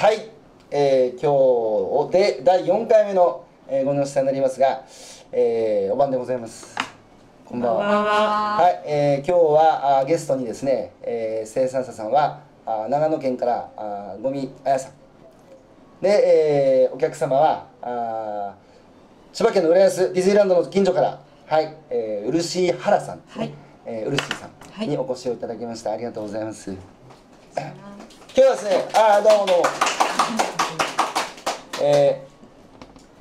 はい、えー、今日で第4回目の、えー、ご乗車になりますが、えー、お晩でございます。こんばんは。は。い、えー、今日はあゲストにですね、えー、生産者さんはあ長野県からあゴミあやさん。で、えー、お客様はあ千葉県の浦安ディズニーランドの近所からはい、えー、漆原さん、はい。えー、漆さんにお越しをいただきました、ありがとうございます、今日はですねああどうもどうも。え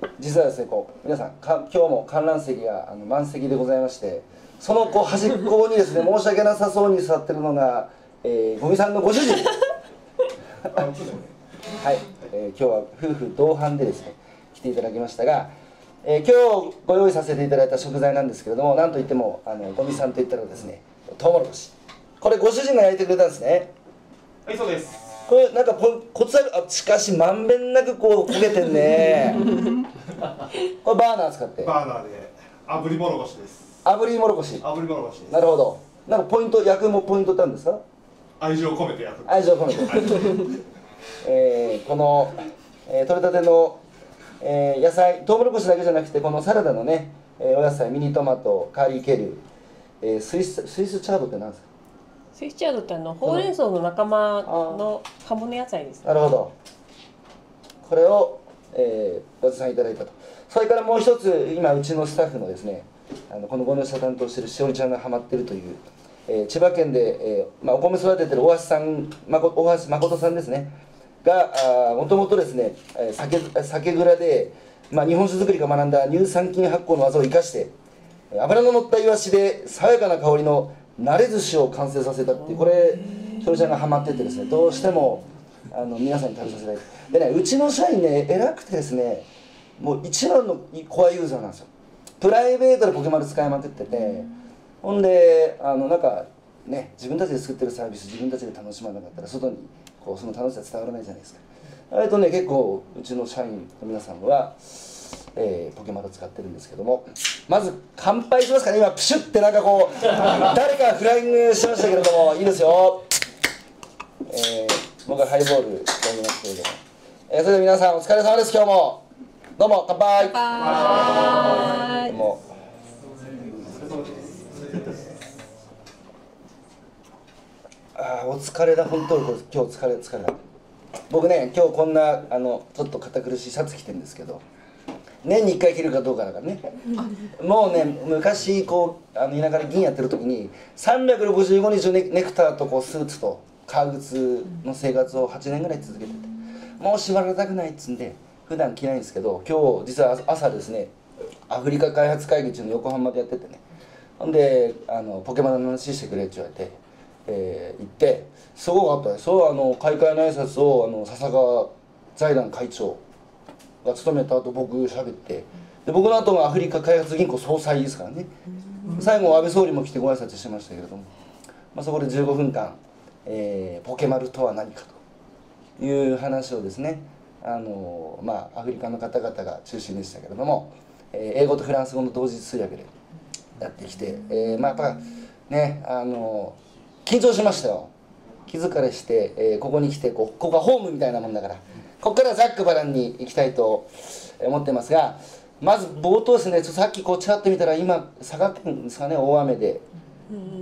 ー、実はですねこう皆さんか今日も観覧席があの満席でございましてそのこう端っこにですね 申し訳なさそうに座ってるのが、えー、ゴミさんのご主人。はい、えー、今日は夫婦同伴でですね来ていただきましたが、えー、今日ご用意させていただいた食材なんですけれども何といってもあのゴミさんといったらですねトウモロコシ。これご主人が焼いてくれたんですねはいそうです。これなんかポコツあるあしかしまんべんなくこう焦げてんね。これバーナー使って。バーナーで炙りもろこしです。炙りもろこし。炙りもろこしなるほど。なんかポイント焼くもポイントってあるんですか？愛情込めて焼く愛情込めて。えー、この、えー、取れたての、えー、野菜トウモロコシだけじゃなくてこのサラダのね、えー、お野菜ミニトマトカーリーケル、えー、スイススイスチャードって何ですか？スイスチャードってあのほうれん草の仲間の葉物野菜です、ね、なるほど。これを、えー、ご持参いただいたと。それからもう一つ今うちのスタッフのですねあのこのご乗車担当しているしおりちゃんがハマってるという、えー、千葉県で、えーまあ、お米育ててる大橋さんまこ大橋誠さんですね。がもともとですね酒酒蔵で、まあ、日本酒造りが学んだ乳酸菌発酵の技を生かして脂の乗ったイワシで爽やかな香りの慣れ寿司を完成させたっていうこれひょちゃんがハマっててですねどうしてもあの皆さんに食べさせたい。でねうちの社員ね偉くてですねもう一番のコアユーザーなんですよ。プライベートでポケマル使いまくっててほんであのなんかね自分たちで作ってるサービス自分たちで楽しまなかったら外にこうその楽しさ伝わらないじゃないですか。あれとね結構うちの社員の皆さんはえー、ポケマル使ってるんですけどもまず乾杯しますかね。今プシュってなんかこう誰かフライングしましたけれどもいいですよ。えー、僕はハイボール飲みますけれども、えー、それでは皆さんお疲れ様です。今日もどうも乾杯。乾杯。も。ああお疲れだ本当に。これ今日疲れ疲れ。だ僕ね今日こんなあのちょっと堅苦しいシャツ着てるんですけど年に1回着るかどうかだからね。もうね昔こうあの田舎で銀やってる時に365日ネネクターとこうスーツと革靴の生活を8年ぐらい続けてて。もう縛られたくないっつんで普段着ないんですけど今日実は朝ですねアフリカ開発会議中の横浜でやっててね。ほんであのポケモンの話してくれって言われて、えー、行ってすごかったです。そうあの開会の挨拶をあの笹川財団会長が勤めた後僕喋ってで僕の後がアフリカ開発銀行総裁ですからね最後安倍総理も来てご挨拶してましたけれども、まあ、そこで15分間、えー、ポケマルとは何かという話をですねあの、まあ、アフリカの方々が中心でしたけれども、えー、英語とフランス語の同時通訳でやってきて、えー、まあやっぱねあの緊張しましたよ気疲れして、えー、ここに来てこここがホームみたいなもんだから。ここからざっくばらんにいきたいと思ってますがまず冒頭ですねさっきこうちらっと見たら今佐賀県ですかね大雨で。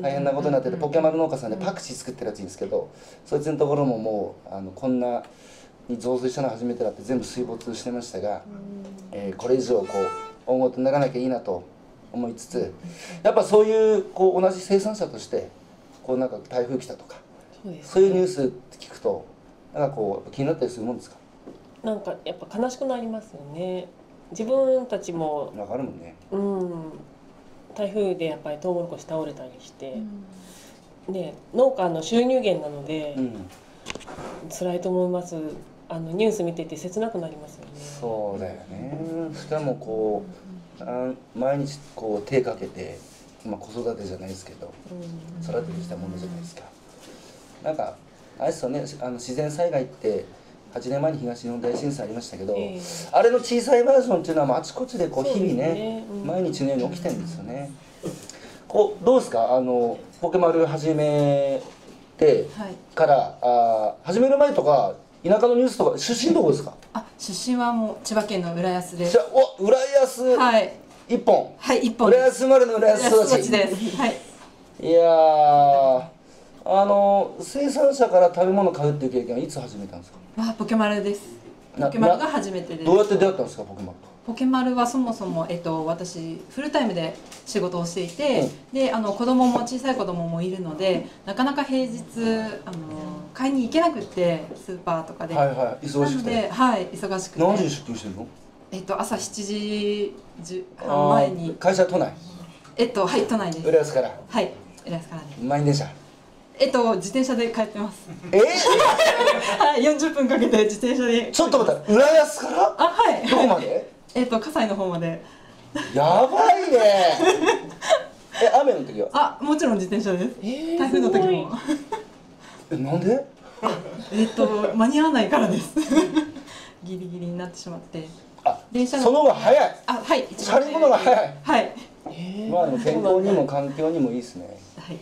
大変なことになっててポケマル農家さんでパクチー作ってるらしいんですけどそいつのところももうあのこんなに増水したの初めてだって全部水没してましたが、えー、これ以上こう大事にならなきゃいいなと思いつつやっぱそういうこう同じ生産者としてこうなんか台風来たとかそういうニュース聞くとなんかこう気になったりするもんですか？なんかやっぱ悲しくなりますよね。自分たちもわかるもんね。うん。台風でやっぱりトウモロコシ倒れたりして、うん、で農家の収入源なので、うん、辛いと思います。あのニュース見てて切なくなりますよね。そうだよね。しかもこう、あ毎日こう手かけて今子育てじゃないですけど、育ててきたものじゃないですか、なんかあれですよね。あの自然災害って8年前に東日本大震災ありましたけど、えー、あれの小さいバージョンっていうのはあちこちでこう日々ね、ね。うん、毎日のように起きてるんですよね。こうどうですか？あのポケマル始めてから、はい、あ始める前とか田舎のニュースとか出身どこですか？あ出身はもう千葉県の浦安です。じゃあお浦安。はい。一本、はい一本浦安生まれの浦安育ち。育ちです。はい。いやーあの生産者から食べ物買うっていう経験はいつ始めたんですか？わあポケマルです。なポケマルが初めてです。どうやって出会ったんですかポケモンと？ポケマルはそもそも、えっと、私フルタイムで仕事をしていて、であの子供も小さい子供もいるのでなかなか平日あの買いに行けなくってスーパーとかで、はいはい。忙しくて？なので、はい、忙しくて。何時に出勤してるの？えっと、朝7時10半前あに。ー会社都内？えっとはい都内です。浦安から。はい浦安からです。満員電車？えっと自転車で帰ってます。え？はい40分かけて自転車で。ちょっと待って浦安から？あはい。どこまで？えっと葛西の方まで。やばいね。え雨の時は？あもちろん自転車です、えー台風の時も。えなんで？えっと間に合わないからです。ギリギリになってしまって。あ電車のその方が早い。あはい。一チャリンコの方が早い。はい。えーまあでも健康にも環境にもいいですね。はい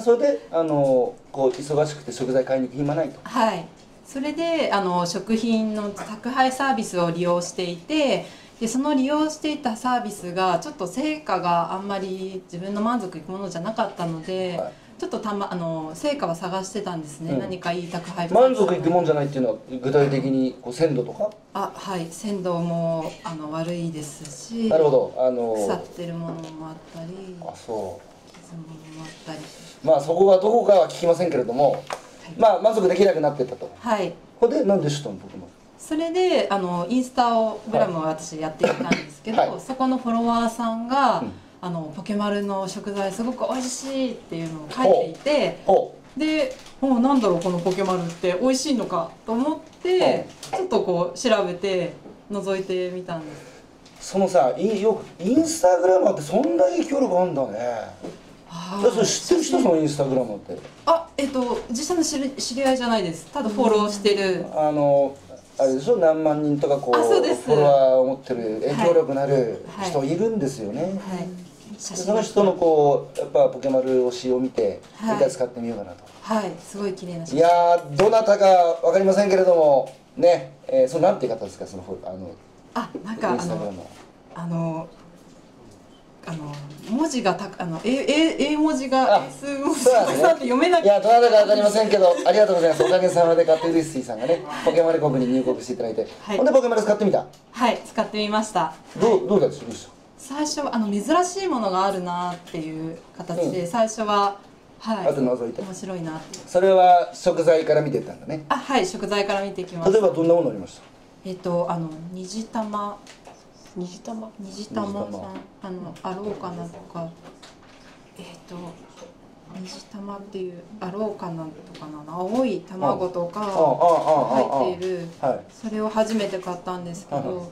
それであのこう忙しくて食材買いに行く暇ないと。はい。それであの食品の宅配サービスを利用していてでその利用していたサービスがちょっと成果があんまり自分の満足いくものじゃなかったので、はい。ちょっとたまあの成果は探してたんですね、うん。何かいい宅配満足いくもんじゃないっていうのは具体的にこう鮮度とか？あはい。鮮度もあの悪いですしなるほど。あの腐ってるものもあったりあそ傷もあったり。うまあそこがどこかは聞きませんけれどもまあ満足できなくなってったと。はい。ほんでなんで知ったの僕も？それであのインスタをグラムを私やっていたんですけど、はい。そこのフォロワーさんが、うん。あのポケマルの食材すごく美味しいっていうのを書いていてほでおなんだろうこのポケマルって美味しいのかと思ってちょっとこう調べて覗いてみたんです。うそのさいよくインスタグラマーってそんな影響力あんだね。あだってそれ知ってる人そのインスタグラマーって？あえっと実際の知り知り合いじゃないです。ただフォローしてる。あのあれでしょ？何万人とかこうフォロワーを持ってる影響力のあるはい人いるんですよね、はい。その人のこうやっぱポケマル推しを見てはい。一回使ってみようかなと、はい。すごい綺麗ない、やーどなたかわかりませんけれどもね。えー、そのなんていう方ですか？そのフォあのあなんかあインスタグラのあのあの文字がたあの英英英文字があ英数文字そうなんですねが読めないいやどなたかわかりませんけどありがとうございます。おかげさまでカッテウリスティさんがねポケマル国に入国していただいて、はい。ほんでポケマル使ってみた？はい使ってみました。どうどうだった？でしょ最初はあの珍しいものがあるなっていう形で、う最初ははい。あと覗いて。面白いなって。それは食材から見てったんだね。あはい食材から見てきました例えばどんなものありました？えっとあの虹玉虹玉虹玉さんあのあろうかなとか。えっ、と虹玉っていうあろうかなとかな青い卵とか入っている。はい。それを初めて買ったんですけど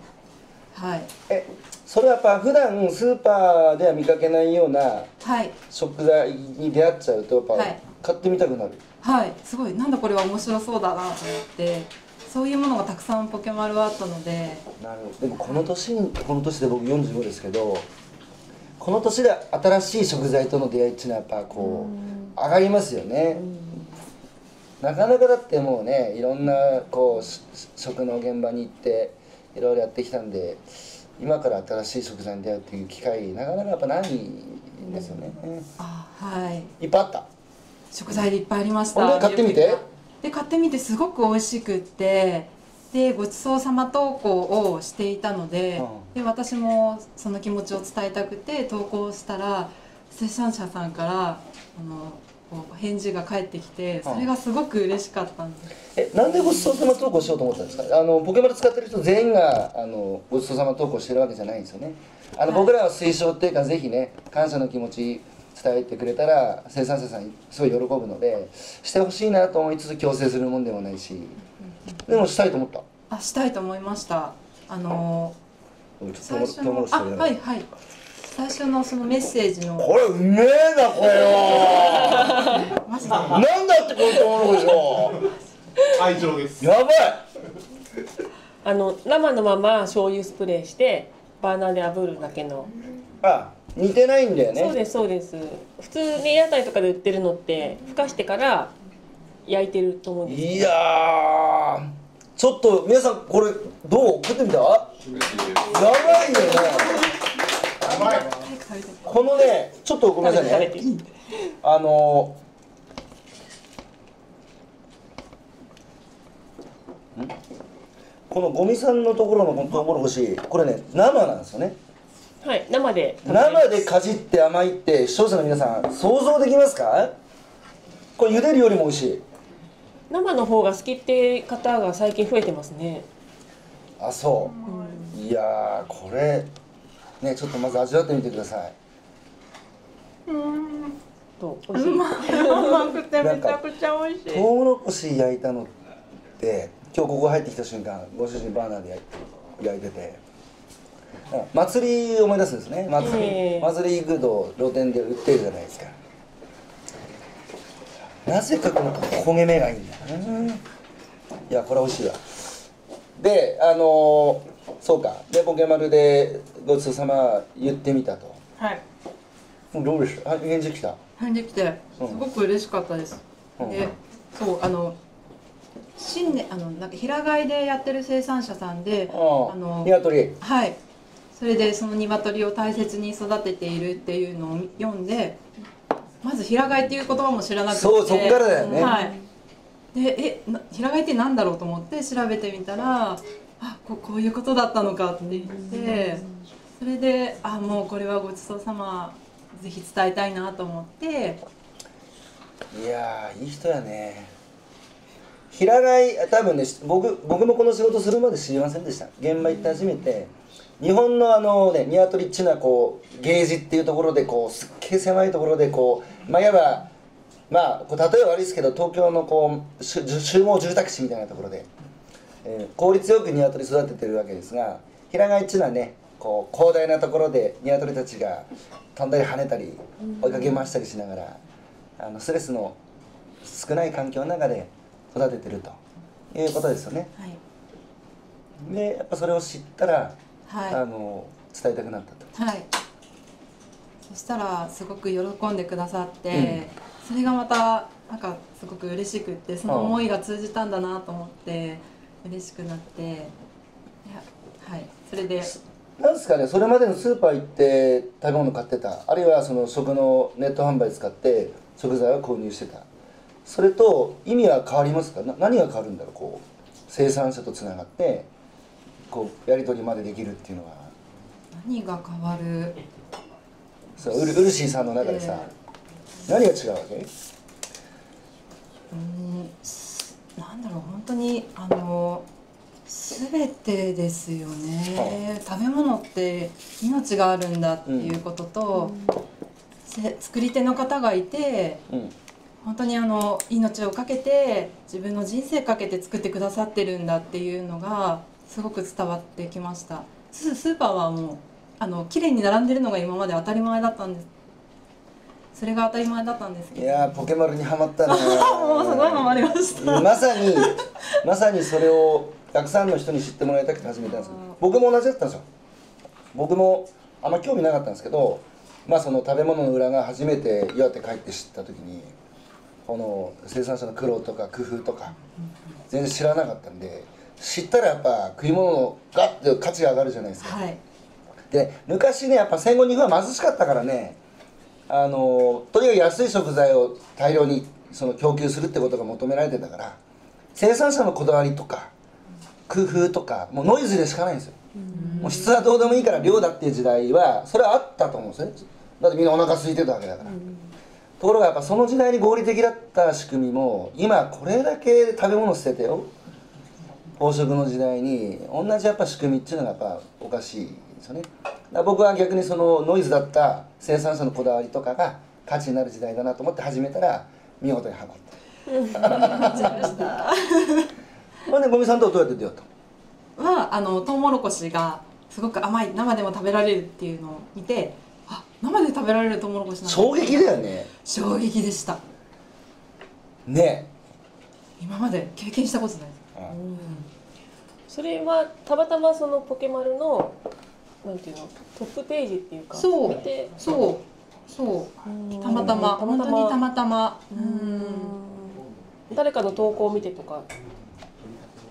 はい。えそれはやっぱ普段スーパーでは見かけないようなはい。食材に出会っちゃうとやっぱはい。買ってみたくなる、はい。すごいなんだこれは面白そうだなと思ってそういうものがたくさんポケマルはあったので。なるほど。でもこの年にこの年で僕45ですけどこの年で新しい食材との出会いっていうのはやっぱこう上がりますよね。なかなかだってもうねいろんなこうし食の現場に行っていろいろやってきたんで今から新しい食材に出会うっていう機会なかなかやっぱないんですよね、あはい。いっぱいあった。食材でいっぱいありました。で買ってみてで買ってみてすごく美味しくってでごちそうさま投稿をしていたので,、うん。で私もその気持ちを伝えたくて投稿したら生産者さんからあの返事が返ってきてそれがすごく嬉しかったんです、えなんでごちそうさま投稿しようと思ったんですか？あのポケマル使ってる人全員があのごちそうさま投稿してるわけじゃないんですよね。あの、はい。僕らは推奨っていうかぜひね感謝の気持ち伝えてくれたら生産者さんすごい喜ぶのでしてほしいなと思いつつ強制するもんでもないしでもしたいと思った。あしたいと思いました。あのうんちょ最初のあはいはい。最初のそのメッセージの。これうめえなこれは。マジで。なんだってこのトウモロコシは。愛情です。やばい。あの生のまま醤油スプレーしてバーナーで炙るだけの、あ似てないんだよね。そうですそうです。普通に屋台とかで売ってるのってふかしてから焼いてると思うんですいやー。ちょっと皆さんこれどう食ってみた？やばいよね甘いこのねちょっとごめんなさいね。あのん？このゴミさんのところのこのトウモロコシこれね生なんですよねはい生で生でかじって甘いって視聴者の皆さん想像できますか？これ茹でるよりも美味しい。生の方が好きって方が最近増えてますね、あそう。いやーこれねちょっとまず味わってみてください。と美味しい。甘くてめちゃくちゃ美味しい。トウモロコシ焼いたのって今日ここ入ってきた瞬間ご主人バーナーで焼いて焼いて祭り思い出すんですね。祭り、ええ。祭り行くと露店で売ってるじゃないですか。なぜかこの焦げ目がいいんだ。ないやこれ美味しいわ。であのーそうか。でポケマルでごちそうさま言ってみたと。はい。どうでし返事来た？返事来てすごく嬉しかったです、うん。でそうあの新年あのなんか平飼いでやってる生産者さんであああの鶏はいそれでその鶏を大切に育てているっていうのを読んでまず平飼いっていう言葉も知らなくてそうそっからだよね。はい。でえな平飼いってなんだろうと思って調べてみたらあここういうことだったのかって言ってそれであもうこれはごちそうさまぜひ伝えたいなと思って。いやーいい人やね。平飼い多分ね僕僕もこの仕事するまで知りませんでした。現場行って初めて日本のあのね鶏っていうのはこうゲージっていうところでこうすっげえ狭いところでこうまあいわばまあこう例えば悪いですけど東京のこう集集合住宅地みたいなところで、えー効率よく鶏育ててるわけですが平飼いっていうのはねこう広大なところで鶏たちが飛んだり跳ねたり追いかけ回したりしながらあのストレスの少ない環境の中で育ててるということですよね。はいでやっぱそれを知ったら、はい。あの伝えたくなったと。はい。そしたらすごく喜んでくださって、それがまたなんかすごく嬉しくってその思いが通じたんだなと思って嬉しくなっていやはい。それで。なんですかねそれまでのスーパー行って食べ物買ってたあるいはその食のネット販売使って食材を購入してた。それと意味は変わりますか？な何が変わるんだろうこう生産者とつながってこうやり取りまでできるっていうのは何が変わる？そうウルウルシーさんの中でさ、何が違うわけ？うーんすなんだろう本当にあの全てですよね、食べ物って命があるんだっていうことと、せ作り手の方がいてうん。本当にあの命を懸けて自分の人生かけて作ってくださってるんだっていうのがすごく伝わってきました。ススーパーはもうあの綺麗に並んでるのが今まで当たり前だったんです。それが当たり前だったんですけど。いやーポケマルにはまったねもうすごいハマりました。まさにまさにそれをたくさんの人に知ってもらいたくて始めたんですよ僕も同じだったんですよ。僕もあんま興味なかったんですけどまあその食べ物の裏が初めて岩手帰って知った時にこの生産者の苦労とか工夫とか全然知らなかったんで知ったらやっぱ食い物のガッて価値が上がるじゃないですか、はい。で昔ねやっぱ戦後日本は貧しかったからねあのとにかく安い食材を大量にその供給するってことが求められてたから生産者のこだわりとか工夫とかもうノイズでしかないんですよ。もう質はどうでもいいから量だっていう時代はそれはあったと思うんですね。だってみんなお腹空いてたわけだから、ところがやっぱその時代に合理的だった仕組みも今これだけ食べ物捨ててよ飽食の時代に同じやっぱ仕組みっていうのがやっぱおかしいですよね。だから僕は逆にそのノイズだった生産者のこだわりとかが価値になる時代だなと思って始めたら見事にハマったほんでゴミさんとはどうやって出会ったの？はあのトウモロコシがすごく甘い生でも食べられるっていうのを見てあ生で食べられるトウモロコシなんだ。衝撃だよね。衝撃でした。ね。今まで経験したことないそれはたまたまそのポケマルのなんていうのトップページっていうかそう見てそうそう。たまたまたまたま。本当にたまたま。うん。誰かの投稿を見てとか。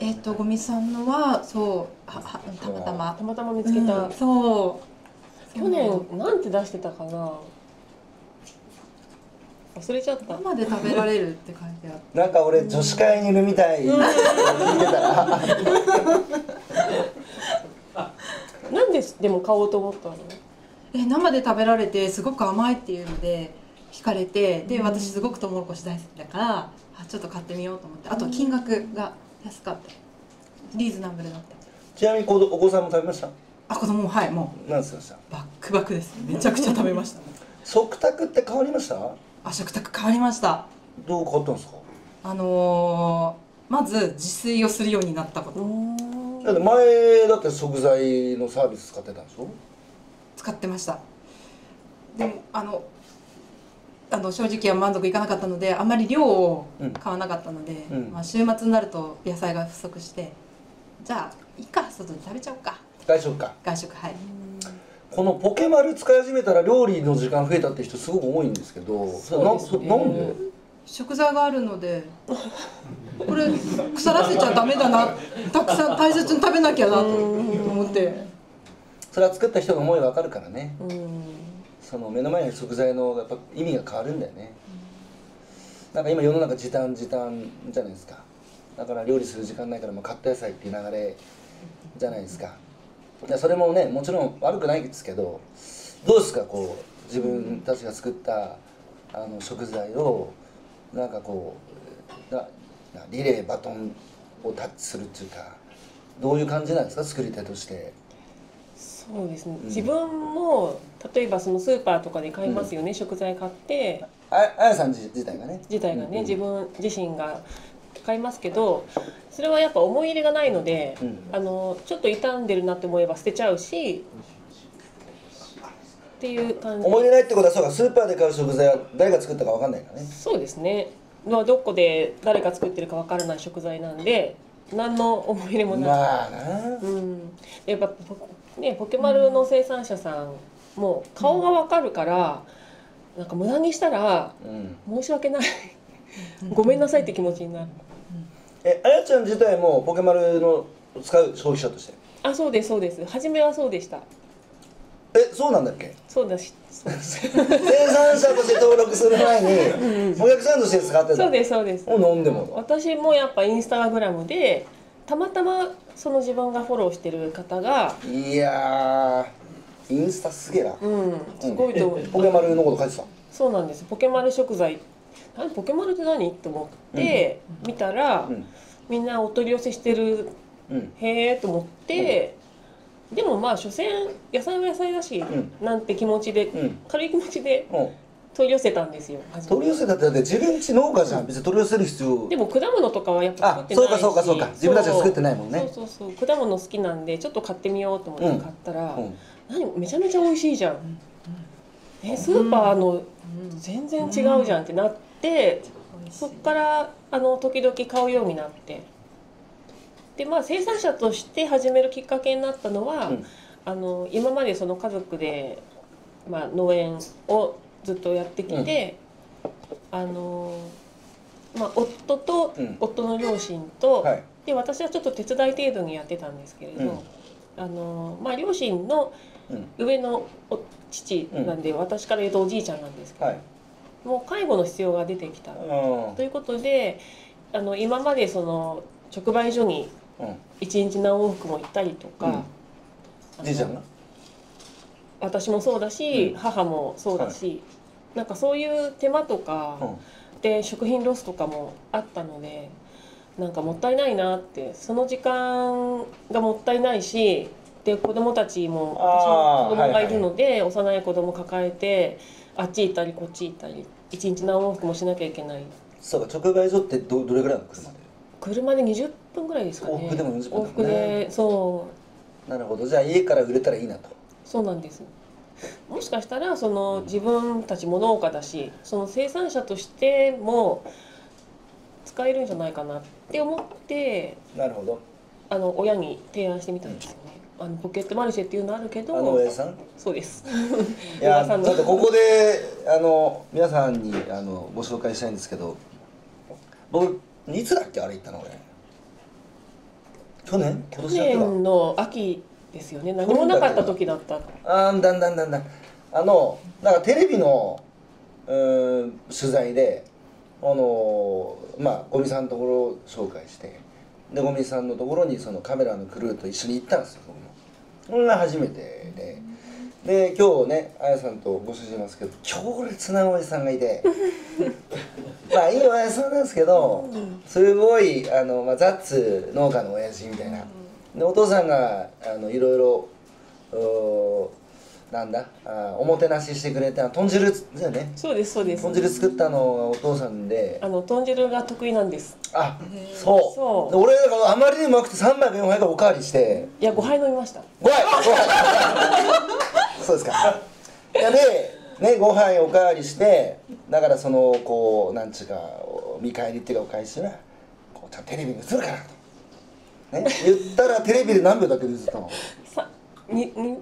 えっ、とゴミさんのはそうははたまたま。たまたま見つけた、うんそう。去年なんて出してたかな忘れちゃった。生で食べられるって書いてあって。なんか俺女子会にいるみたい。聞いてたら。なんででも買おうと思ったの？え生で食べられてすごく甘いっていうので惹かれてで私すごくトウモロコシ大好きだからあちょっと買ってみようと思って。あと金額が安かった。リーズナブルだった。ちなみにお子さんも食べました？あ子供もはいも何ですかしたうバックバックです。めちゃくちゃ食べました。食卓って変わりました？あ食卓変わりました。どう変わったんですか？あのー、まず自炊をするようになったこと。だって前だって食材のサービス使ってたんでしょ？使ってました。でもあのあの正直は満足いかなかったのであんまり量を買わなかったので、うん。まあ、週末になると野菜が不足してじゃあいいか外で食べちゃおうか。外食か。外食はいこのポケマル使い始めたら料理の時間増えたって人すごく多いんですけどそうね。そなんで？食材があるのでこれ腐らせちゃダメだな。たくさん大切に食べなきゃなと思って。それは作った人の思いわかるからね。うん。その目の前にある食材のやっぱ意味が変わるんだよね、なんか今世の中時短時短じゃないですか。だから料理する時間ないからもう買った野菜っていう流れじゃないですかいやそれもねもちろん悪くないですけどどうですかこう自分たちが作ったあの食材をなんかこうななリレーバトンをタッチするっていうかどういう感じなんですか作り手として？そうですね、ん。自分も例えばそのスーパーとかで買いますよね、食材買って。ああやさん自自体がね。自体がね、うん。自分自身が買いますけどそれはやっぱ思い入れがないので、うん。あのちょっと傷んでるなって思えば捨てちゃうしっていう感じ。思い入れないってことはそうかスーパーで買う食材は誰が作ったかわかんないからね。そうですね、まあ、どこで誰が作ってるかわからない食材なんで何の思い入れもない、まあな。うん、やっぱポ,、ね、ポケマルの生産者さんも顔がわかるから、なんか無駄にしたらうん。申し訳ない。ごめんなさいって気持ちになるえあやちゃん自体もポケマルの使う消費者として？あそうですそうです。初めはそうでした。えそうなんだっけ？そうだしそうです。生産者として登録する前にお客さんとして使ってた。そうですそうです。もう飲んでも私もやっぱインスタグラムでたまたまその自分がフォローしてる方がいやーインスタすげえな。うんすごいと思う、えポケマルのこと書いてた？そうなんです。ポケマル食材何ポケマルって何？と思って見たら、うん。みんなお取り寄せしてる。うん。へえと思って、でもまあ所詮野菜は野菜だし、ん。なんて気持ちで、うん。軽い気持ちでうん。取り寄せたんですよ取り寄せたってだって自分家農家じゃん別に取り寄せる必要でも果物とかはやっぱ作ってないし。あそうかそうかそうか。自分たちは作ってないもんね。そうそうそう。果物好きなんでちょっと買ってみようと思って買ったら、うん。何？めちゃめちゃ美味しいじゃん、えスーパーの全然違うじゃんってなって、そっからあの時々買うようになって。でまあ生産者として始めるきっかけになったのは、うん。あの今までその家族で、まあ、農園をずっとやってきて、あのまあ、夫と、うん。夫の両親と、はい。で私はちょっと手伝い程度にやってたんですけれど、うん。あのまあ、両親のうん。上のお父なんで、私から言うとおじいちゃんなんですけど、はいもう介護の必要が出てきた。うん。ということであの今までその直売所にうん。一日何往復も行ったりとか、じいちゃんが？私もそうだし、うん。母もそうだし、なんかそういう手間とか、うん。で食品ロスとかもあったのでなんかもったいないなってその時間がもったいないしで子供たちも私も子供がいるので、幼い子供抱えてあっち行ったりこっち行ったり一日何往復もしなきゃいけない。そうか直売所ってどどれぐらいの車で？車で20分ぐらいですかね。往復でも20分ね。往復でそう。なるほど。じゃあ家から売れたらいいなと。そうなんです。もしかしたらその自分たちも農家だしその生産者としても使えるんじゃないかなって思ってなるほど。あの親に提案してみたんですよね。あのポケットマルシェっていうのあるけあのど親父さん？そうです。いやちょっとここであの皆さんにあのご紹介したいんですけど僕いつだっけあれ行ったの俺。去年？今去年の秋ですよね。何もなかった時だった。あーだんだんだんだん。あのなんかテレビのうーん取材であのまあゴミさんのところを紹介してでゴミさんのところにそのカメラのクルーと一緒に行ったんですよ僕もそれが初めてで。で今日ねあやさんとご主人いますけど強烈なおじさんがいて。まあいいおやじさんなんですけどすごいあの、まあ、ザッツ農家の親父みたいな。でお父さんがあのいろいろおなんだ？あおもてなししてくれた豚汁だよね。そうですそうです。豚汁作ったのがお父さんで。あの豚汁が得意なんです。あそう。そう。で俺だからあまりにもうまくて3杯か4杯かおかわりして。いや5杯飲みました。5杯5杯そうですか。いやでね5杯おかわりしてだからそのこうなんちゅうかお見返りっていうかお返しはこうちゃんとテレビに映るからと、ね、言ったらテレビで何秒だけで映ったの？さにに。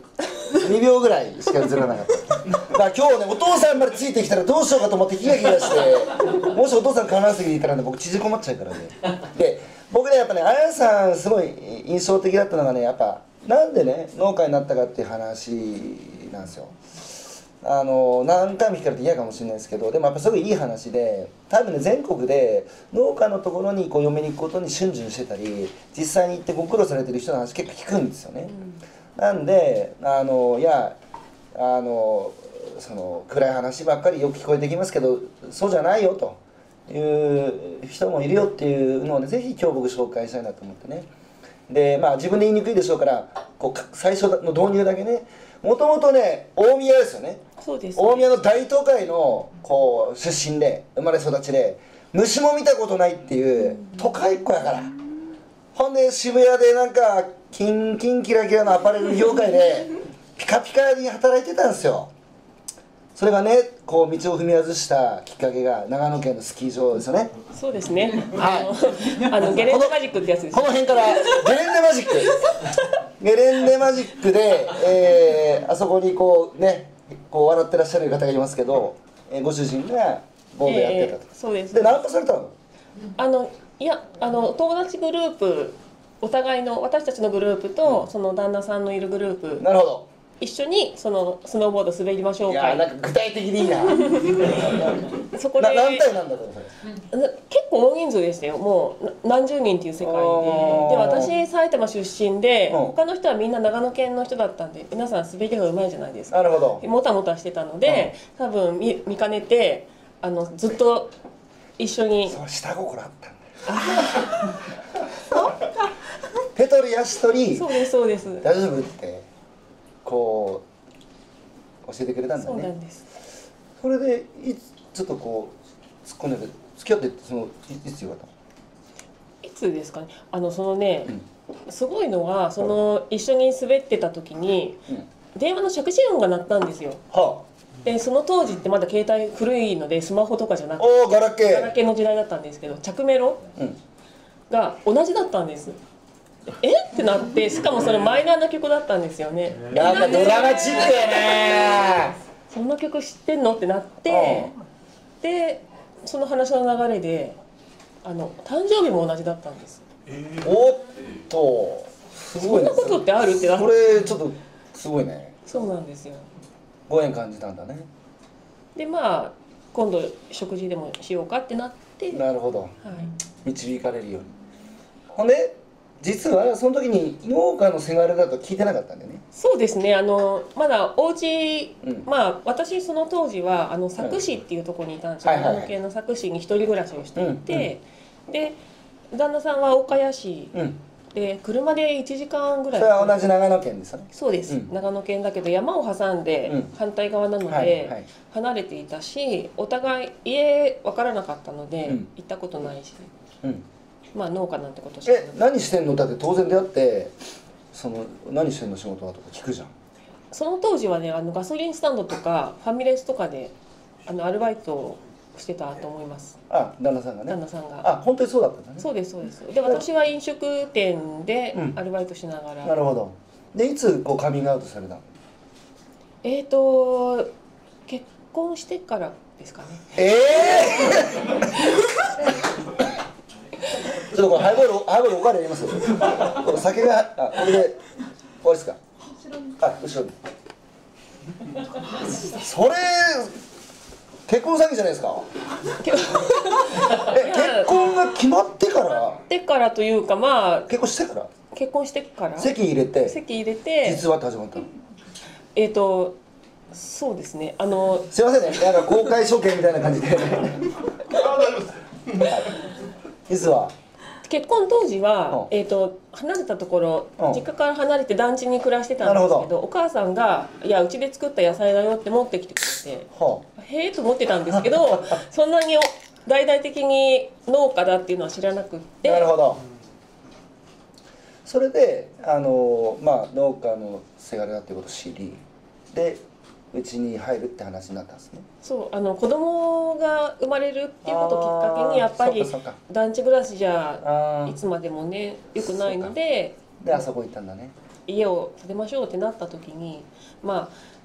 2秒ぐらいしか映らなかった。だ今日ねお父さんまでついてきたらどうしようかと思ってヒヤヒヤしてもしお父さん観覧席にいたらね僕縮こまっちゃうからね。で僕ねやっぱねあやさんすごい印象的だったのがねやっぱなんでね農家になったかっていう話なんですよ。あの何回も聞かれて嫌かもしれないですけどでもやっぱすごいいい話で多分ね全国で農家のところにこう嫁に行くことに逡巡してたり実際に行ってご苦労されてる人の話結構聞くんですよね、なんであのいやあのその暗い話ばっかりよく聞こえてきますけどそうじゃないよという人もいるよっていうのをねぜひ今日僕紹介したいなと思ってね。でまあ自分で言いにくいでしょうからこうか最初の導入だけね。もともとね大宮ですよね。そうです。大宮の大都会のこう出身で生まれ育ちで虫も見たことないっていう都会っ子やから。ほんで渋谷でなんかキンキンキラキラのアパレル業界で ピカピカに働いてたんですよ。それがねこう道を踏み外したきっかけが長野県のスキー場ですよね。そうですね。はい。あのゲレンデマジックってやつですこの辺からゲレンデマジック。ゲレンデマジックで、えーあそこにこうねこう笑ってらっしゃる方がいますけど、えーご主人がボードやってたと、ええそうです。でナンパされたの？あのいやあの友達グループお互いの私たちのグループと、その旦那さんのいるグループなるほど。一緒にそのスノーボード滑りましょういや会なんか具体的でいいな。そこでな何体なんだろうそれな結構大人数でしたよ。もうな何十人っていう世界で。あー。で私埼玉出身でうん。他の人はみんな長野県の人だったんで皆さん滑りがうまいじゃないですか。なるほど。もたもたしてたので多分見見かねてあのずっと一緒に。そう下心あったんだよ ペトルヤシトリそうですそうです。大丈夫ってこう教えてくれたんだそうなねんです。それでいつちょっとこう突っ込んでて付き合ってそのいいつ言われたの？いつですかね？あのそのね、すごいのはその一緒に滑ってた時にうん。電話の着信音が鳴ったんですよ。はでその当時ってまだ携帯古いのでスマホとかじゃなあ、くておおガラケガラーケーの時代だったんですけど着メロうん。が同じだったんですえ？ってなってしかもそれマイナーな曲だったんですよね。なんかドラマチックやね。そんな曲知ってんの？ってなってでその話の流れであの誕生日も同じだったんです。おっと。すごいねそんなことってあるってなこれちょっとすごいね。そうなんですよ。ご縁感じたんだね。でまあ今度食事でもしようかってなって、はい、なるほど。導かれるように。ほんで実はその時に農家のせがれだと聞いてなかったんだよね。そうですね。あのまだお家、うん。まあ私その当時はあの佐久市っていうところにいたんですよ、はいはいはい。長野県の佐久市に一人暮らしをしていて、で旦那さんは岡谷市うん。で車で1時間ぐらい。それは同じ長野県ですよね。そうです、うん。長野県だけど山を挟んでうん。反対側なので、離れていたしお互い家分からなかったので、うん。行ったことないし。うんまあ農家なんてことしか。なえ何してんの？だって当然出会ってその何してんの仕事はとか聞くじゃん。その当時はねあのガソリンスタンドとかファミレスとかであのアルバイトをしてたと思います。あ旦那さんが旦ね那さんが。あ本当にそうだったんだね。そうですそうです。で私は飲食店でうん。アルバイトしながら、なるほど。でいつこうカミングアウトされたの？えっ、と結婚してからですかね。ええ ちょっとこれハイボールハイボールおかわりありますこれ酒があこれで終わりですか？あ後ろに。それ結婚詐欺じゃないですか？え結婚が決まってから？でからというかまあ結婚してから？結婚してから？籍入れて？籍入れて？実話って始まったの？えっ、とそうですね。あのすいませんね。なんか公開処刑みたいな感じで。あ大丈夫です。実は結婚当時は、うん。えー、と離れたところ、うん。実家から離れて団地に暮らしてたんですけどお母さんが「いやうちで作った野菜だよ」って持ってきてくれてはへえと思ってたんですけど そんなにお大々的に農家だっていうのは知らなくて。なるほど。それであのまあ農家のせがれだっていうことを知りでうちに入るって話になったんですね。そうあの子供が生まれるっていうことをきっかけにやっぱり団地暮らしじゃあいつまでもね良くないの？でであそこ行ったんだね。家を建てましょうってなった時にまあ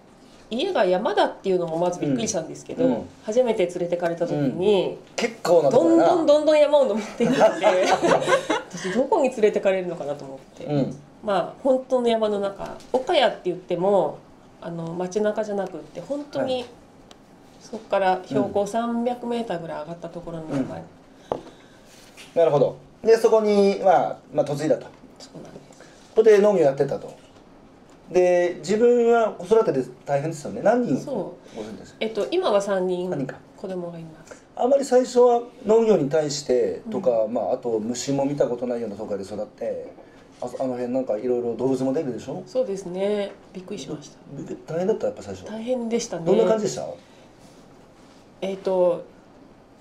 家が山だっていうのもまずびっくりしたんですけど、うん。うん初めて連れてかれた時に、結構な。どんどんどんどん山を登っていって 私どこに連れてかれるのかなと思って、うん。まあ本当の山の中岡谷って言ってもあの街中じゃなくって本当に、はそこから標高300メーターぐらい上がったところの山に、なるほど。でそこにまあまあ嫁いだと。そうなんです。そこで農業やってたと。で自分は子育てで大変ですよね。何人えっと今は3人子供がいます。あまり最初は農業に対してとか、まあ、あと虫も見たことないようなところで育ってああの辺なんかいろいろ動物も出るでしょ？そうですね。びっくりしました。大変だった？やっぱ最初。大変でしたね。どんな感じでした、えっ、と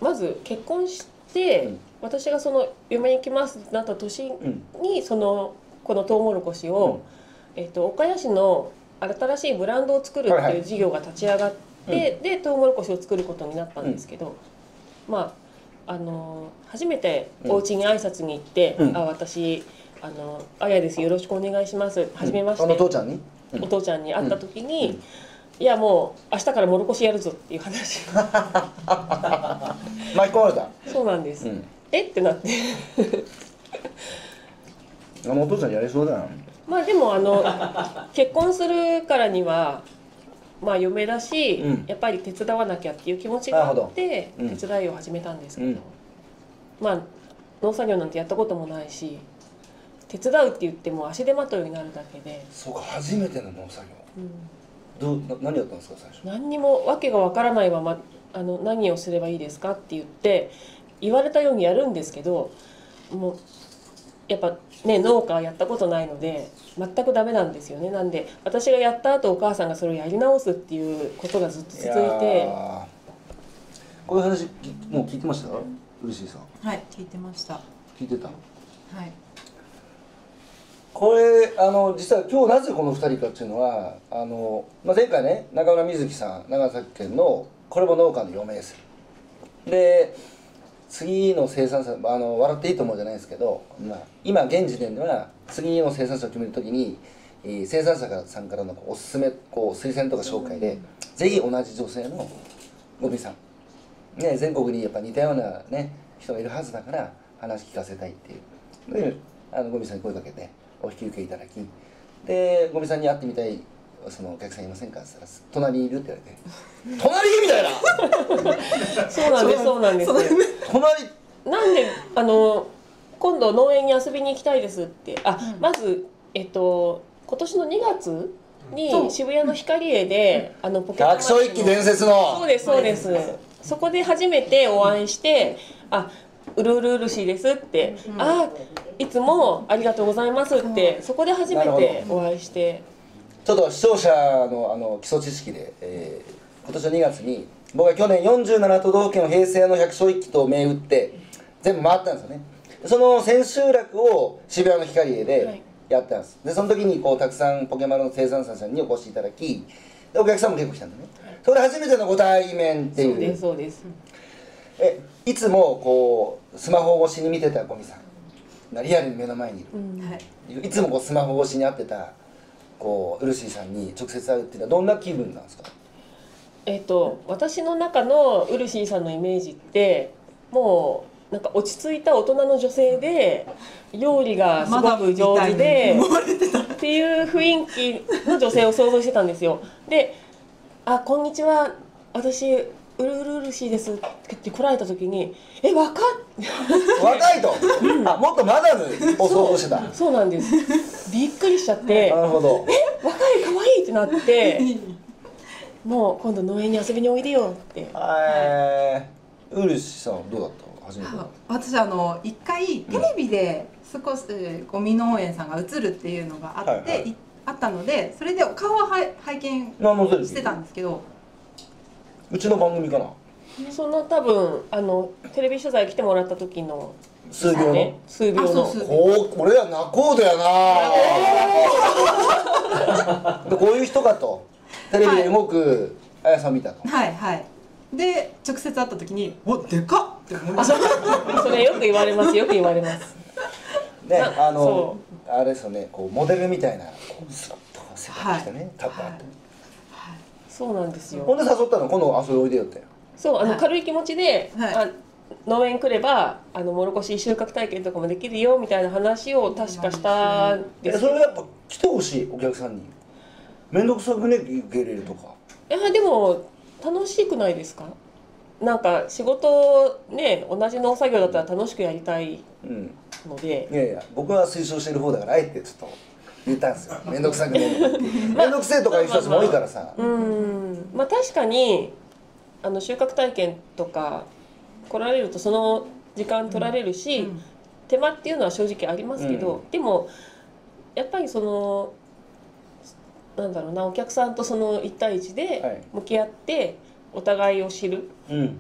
まず結婚して、うん。私がその嫁に行きますってなった年うん。にそのこのトウモロコシを、えっ、と岡谷市の新しいブランドを作るはいはいってい。う事業が立ち上がって、でトウモロコシを作ることになったんですけど、まああの初めてお家に挨拶に行って「うん。あ私あのあやですよろしくお願いします」はじめまして、あの父ちゃんに、うん。お父ちゃんに会った時に「うん。いやもう明日からもろこしやるぞ」っていう話。巻き込まれた、そうなんです、うん、え？ってなって。あのお父ちゃんやりそうだな。まあでもあの結婚するからにはまあ嫁だし、うん。やっぱり手伝わなきゃっていう気持ちがあって手伝いを始めたんですけど、うん。まあ農作業なんてやったこともないし手伝うって言っても足手まといになるだけで、そうか初めての農作業。うん。どうな何やったんですか最初？何にも訳がわからないままあの何をすればいいですかって言って言われたようにやるんですけどもうやっぱね農家やったことないので全くダメなんですよね。なんで私がやった後お母さんがそれをやり直すっていうことがずっと続いやてー。こういう話きもう聞いてました？嬉しいさん。はい聞いてました。は聞いてた？いこれあの実は今日なぜこの2人かっていうのはあの、まあ、前回ね中村瑞希さん長崎県のこれも農家の嫁です。で次の生産者あの笑っていいと思うじゃないですけど、まあ、今現時点では次の生産者を決めるときに、えー生産者さんからのおすすめこう推薦とか紹介で、ぜひ同じ女性のゴミさん、ね、全国にやっぱ似たような、ね、人がいるはずだから話聞かせたいっていう。であのゴミさんに声かけて。お引き受けいただきでゴミさんに会ってみたいそのお客さんいませんか？って言ったら「隣にいる?」って言われて「隣?」みたいな。そうなんですそうなんです。隣？なんであの今度農園に遊びに行きたいですって。あ、うん。まずえっと今年の2月そう。に渋谷の光栄で、あのポケット百姓一揆伝説の。そうですそうです。そこで初めてお会いしてあうるうるうるしいですって、うん。あいつもありがとうございますって、そこで初めてお会いして。ちょっと視聴者のあの基礎知識で、えー今年の2月に僕は去年47都道府県を平成の百姓一揆と銘打って全部回ったんですよね。その千秋楽を渋谷の光栄はでい。やったんです。でその時にこうたくさんポケマルの生産者さんにお越しいただきでお客さんも結構来たんだね。それで初めてのご対面ってそう。いうですそうです。えいつもこうスマホ越しに見てたゴミさんがリアルに目の前にいる。うん。はい。いつもこうスマホ越しに会ってたこう漆井さんに直接会うっていうのはどんな気分なんですか？えっと私の中のウルシーさんのイメージってもなんか落ち着いた大人の女性で料理がすごく上手でっていう雰囲気の女性を想像してたんですよ。で「あこんにちは。私うるうるうるしいです」って来られた時に「え若っ!」若いと？あもっとマダムを想像してた。そうなんです。びっくりしちゃってなるほど「若い可愛いってなってもう今度農園に遊びにおいでよって。えー、ウルシさんどうだった初めて。あ私あの一回テレビで少しえーゴミ農園さんが映るっていうのがあって、はいはい。いあったのでそれで顔ははい拝見してたんですけどうちの番組かな。その多分あのテレビ取材来てもらった時の数秒の、ね数秒の。こう俺ら仲人やな。でこういう人かと。テレビで動くあやさん見たと、はいはい。で直接会った時に「おでかっ!」って思いました。それよく言われます。よく言われます。ねなあのそあれですよね。こうモデルみたいなこうスラッと背中してね、タップあって、そうなんですよ。ほんで誘ったの？今度遊びおいでよって。そうあのはい。軽い気持ちで、はい。あ農園来ればあのもろこし収穫体験とかもできるよみたいな話を確かしたんえですそれはやっぱ来てほしいお客さんに。面倒くさくね？受け入れるとか。いやでも楽しくないですか？なんか仕事ね同じ農作業だったら楽しくやりたいうん。のでいやいや僕は推奨してる方だからあえてちょっと言ったんですよ。面倒くさくねえの面倒くせえとかいう人たちも多いからさ。うん。まあ確かにあの収穫体験とか来られるとその時間取られるし、うん。手間っていうのは正直ありますけど、うでもやっぱりそのなんだろうなお客さんとその1対1はい。で向き合ってお互いを知る。うん。っ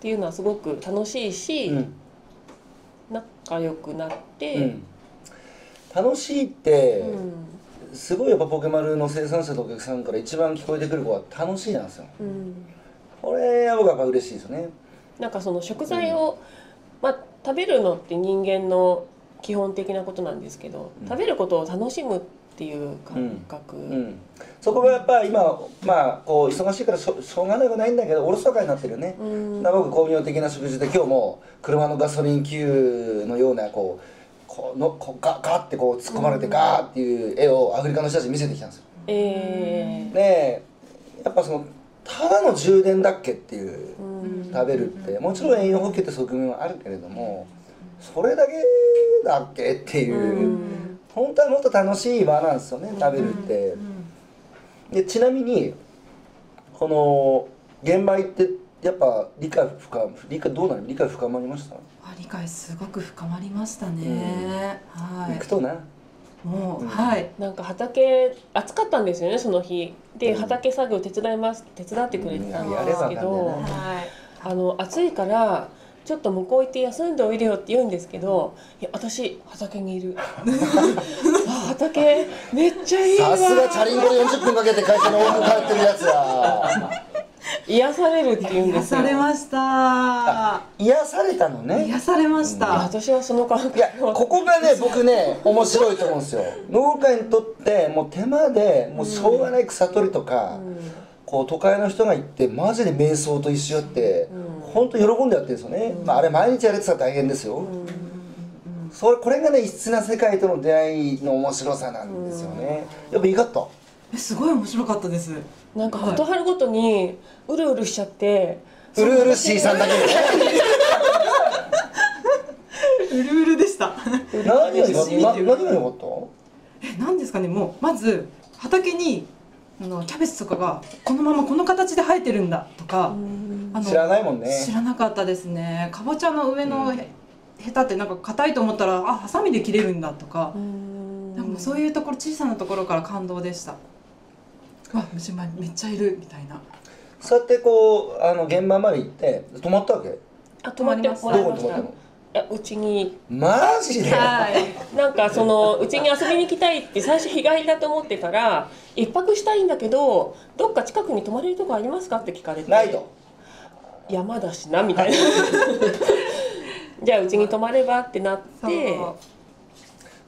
ていうのはすごく楽しいし、うん。仲良くなって、うん楽しいって、うん。すごいやっぱポケマルの生産者とお客さんから一番聞こえてくる子は楽しいなんですよ。うん。これは僕はやっぱ嬉しいですよね。なんかその食材を、まあ、食べるのって人間の基本的なことなんですけど、うん。食べることを楽しむっていう感覚、うん。そこがやっぱ今まあこう忙しいからしょしょうがなくないんだけどおろそかになってるよね、うん。だから僕工業的な食事で今日も車のガソリン給のようなこうこうのこうガガッてこう突っ込まれてガーっていう絵をアフリカの人たちに見せてきたんですよ。えでやっぱそのただの充電だっけっていう食べるってもちろん栄養補給って側面はあるけれどもそれだけだっけっていう、うん。本当はもっと楽しい場なんですよね食べるって。でちなみにこの現場行ってやっぱ理解深理解どうなの理解深まりました、あ理解すごく深まりましたね、は行くとな、いもう、うん。はい。なんか畑暑かったんですよねその日。でうん。畑作業手伝います手伝ってくれてたんですけど、ねえなはい。あの暑いからちょっと向こう行って休んでおいでよって言うんですけどいや私畑にいる。あ畑めっちゃいいわ。さすがチャリンコで40分かけて会社の往復帰ってるやつや癒されるって言うんで癒すよ。されました。癒されたのね。癒されましいやた、私はその感覚いやここがね僕ね面白いと思うんですよ。農家にとってもう手間でもうしょうがない草取りとか、こう都会の人が行ってマジで瞑想と一緒やって、うん。本当喜んでやってるんですよね、まあ、あれ毎日やれてたら大変ですよ、うん。それこれがね異質な世界との出会いの面白さなんですよね、やっぱいいかった。えすごい面白かったですなんかことはるごとにうるうるしちゃってうるうるしーさんだけ うるうるでした。何が良かったな何が良かっえなんですかねもうまず畑にあのキャベツとかがこのままこの形で生えてるんだとか、あのた知らないもんね。知らなかったですね。かぼちゃの上のへヘタってなんか硬いと思ったらあハサミで切れるんだとか、なんかもうそういうところ小さなところから感動でしたわ虫まめっちゃいるみたいな。そうやってこうあの現場まで行って泊まったわけ？あ泊まってもどらいました。こに泊まったの？いやうちに。マジで、はい。なんかそのうちに遊びに行きたいって最初日帰りだと思ってたら一泊したいんだけどどっか近くに泊まれるとこありますかって聞かれて。ないと。山だしなみたいな。じゃあうちに泊まればってなって。そう。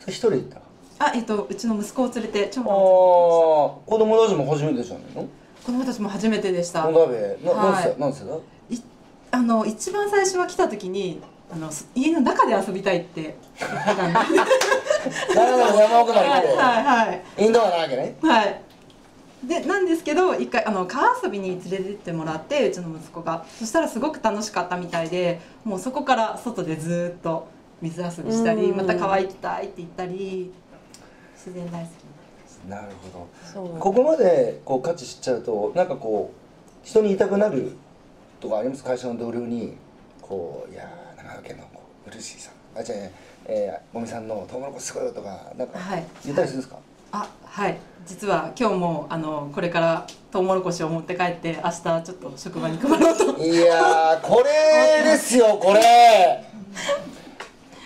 それ一人で行ったあえっとうちの息子を連れて長男を子供たちも初めてじゃないの？子供たちも初めてでした。お鍋な何はい。歳何歳だ？あの一番最初は来た時にあの家の中で遊びたいって。言ってたんでなるほど山奥まではい来てはいはい。インドアなわけね。はい。でなんですけど一回あの川遊びに連れてってもらってうちの息子が。そしたらすごく楽しかったみたいでもうそこから外でずーっと水遊びしたりうん。また川行きたいって言ったり自然大好きなるほそう。どここまでこう価値知っちゃうとなんかこう人に言いたくなるとかあります会社の同僚にこういやー長野県のこう嬉しいさ。んあじゃあえー、もみさんのトウモロコシすごいよとかなんかはい。言ったりするんですか、あはい。実は今日もあのこれからトウモロコシを持って帰って明日ちょっと職場に配ろうと。いやーこれですよこれ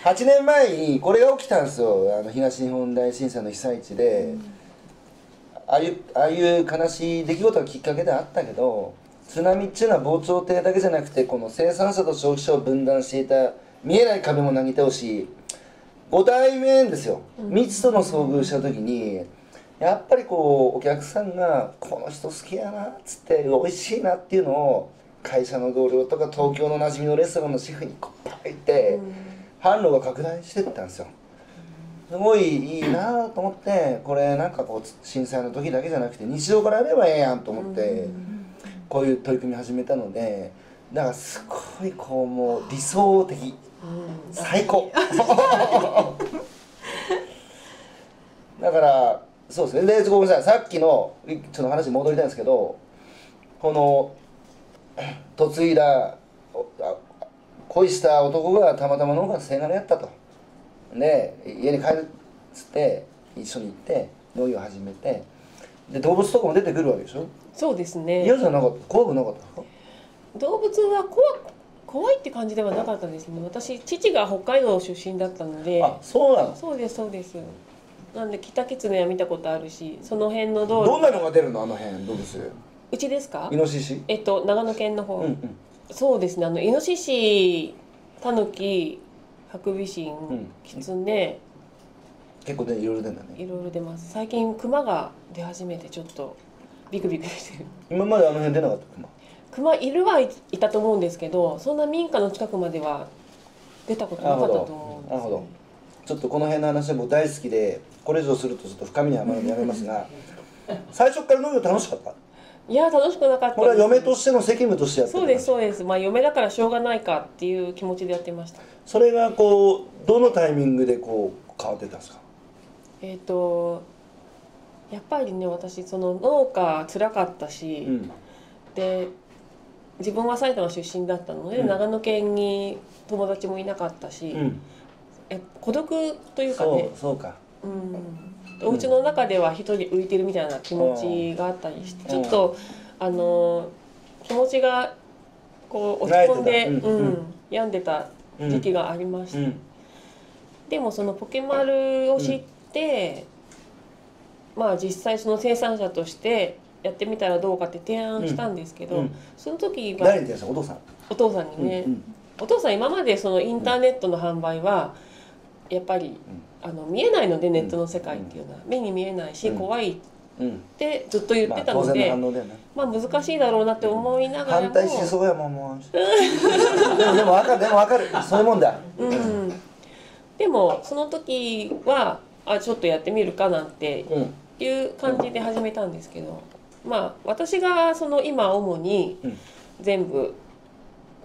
8年前にこれが起きたんですよ。あの東日本大震災の被災地で、ああいうああいう悲しい出来事がきっかけであったけど津波っていうのは防潮堤だけじゃなくてこの生産者と消費者を分断していた見えない壁もなぎ倒しご対面ですよ。未知との遭遇した時にやっぱりこうお客さんが「この人好きやな」っつって「美味しいな」っていうのを会社の同僚とか東京の馴染みのレストランのシェフにこうパッ言って販路が拡大してったんですよ。すごいいいなと思ってこれなんかこう震災の時だけじゃなくて日常からやればええやんと思ってこういう取り組み始めたのでだからすごいこうもう理想的うん。最高。だからそうですね。でごめんなさい。さっきのいちょっと話に戻りたいんですけどこの嫁いだ恋した男がたまたま農家のせがれやったと。で家に帰るっつって一緒に行って農業始めてで動物とかも出てくるわけでしょ？そうですね。嫌じゃなかった怖くなかった？動物は怖怖いって感じではなかったですね。私父が北海道出身だったので。あそうなの？そうですそうです。なんで北キツネは見たことあるしその辺の道路。どんなのが出るの？あの辺動物。うちですか？イノシシ。えっと長野県の方、うんうんそうですね。あのイノシシタヌキハクビシン、ん。キツネ。結構ねいろいろ出るんだね。いろいろ出ます。最近クマが出始めてちょっとビクビクしてる。今まであの辺出なかったクマクマいるはいいたと思うんですけどそんな民家の近くまでは出たことなかったと思うんですなるほど。ちょっとこの辺の話は僕大好きでこれ以上するとちょっと深みにはまるのでやめますが 最初から農業楽しかった？いや楽しくなかったこれは嫁としての責務としてやってたそうですそうです。まあ嫁だからしょうがないかっていう気持ちでやってました。それがこうどのタイミングでこう変わってたんですか？えっ、とやっぱりね私その農家辛かったし、うん。で自分は埼玉出身だったので、うん。長野県に友達もいなかったし、うん。え孤独というかね。そうか。うん、お家の中では一人浮いてるみたいな気持ちがあったりして、ちょっとあの気持ちがこう落ち込んで、うん。うん病んでた時期がありました、うん。でもそのポケマルを知って、まあ実際その生産者としてやってみたらどうかって提案したんですけど、うん。その時は誰に言ってんですかお父さん。お父さんにね、うんお父さん今までそのインターネットの販売はやっぱり、あの見えないのでネットの世界っていうのは、目に見えないしうん。怖いってずっと言ってたので、まあ難しいだろうなって思いながらも。反対しそうやもんもう。でもでも分かるでも分かる。そういうもんだ。うん、でもその時はあちょっとやってみるかなんてうんいう感じで始めたんですけどまあ私がその今主にうん。全部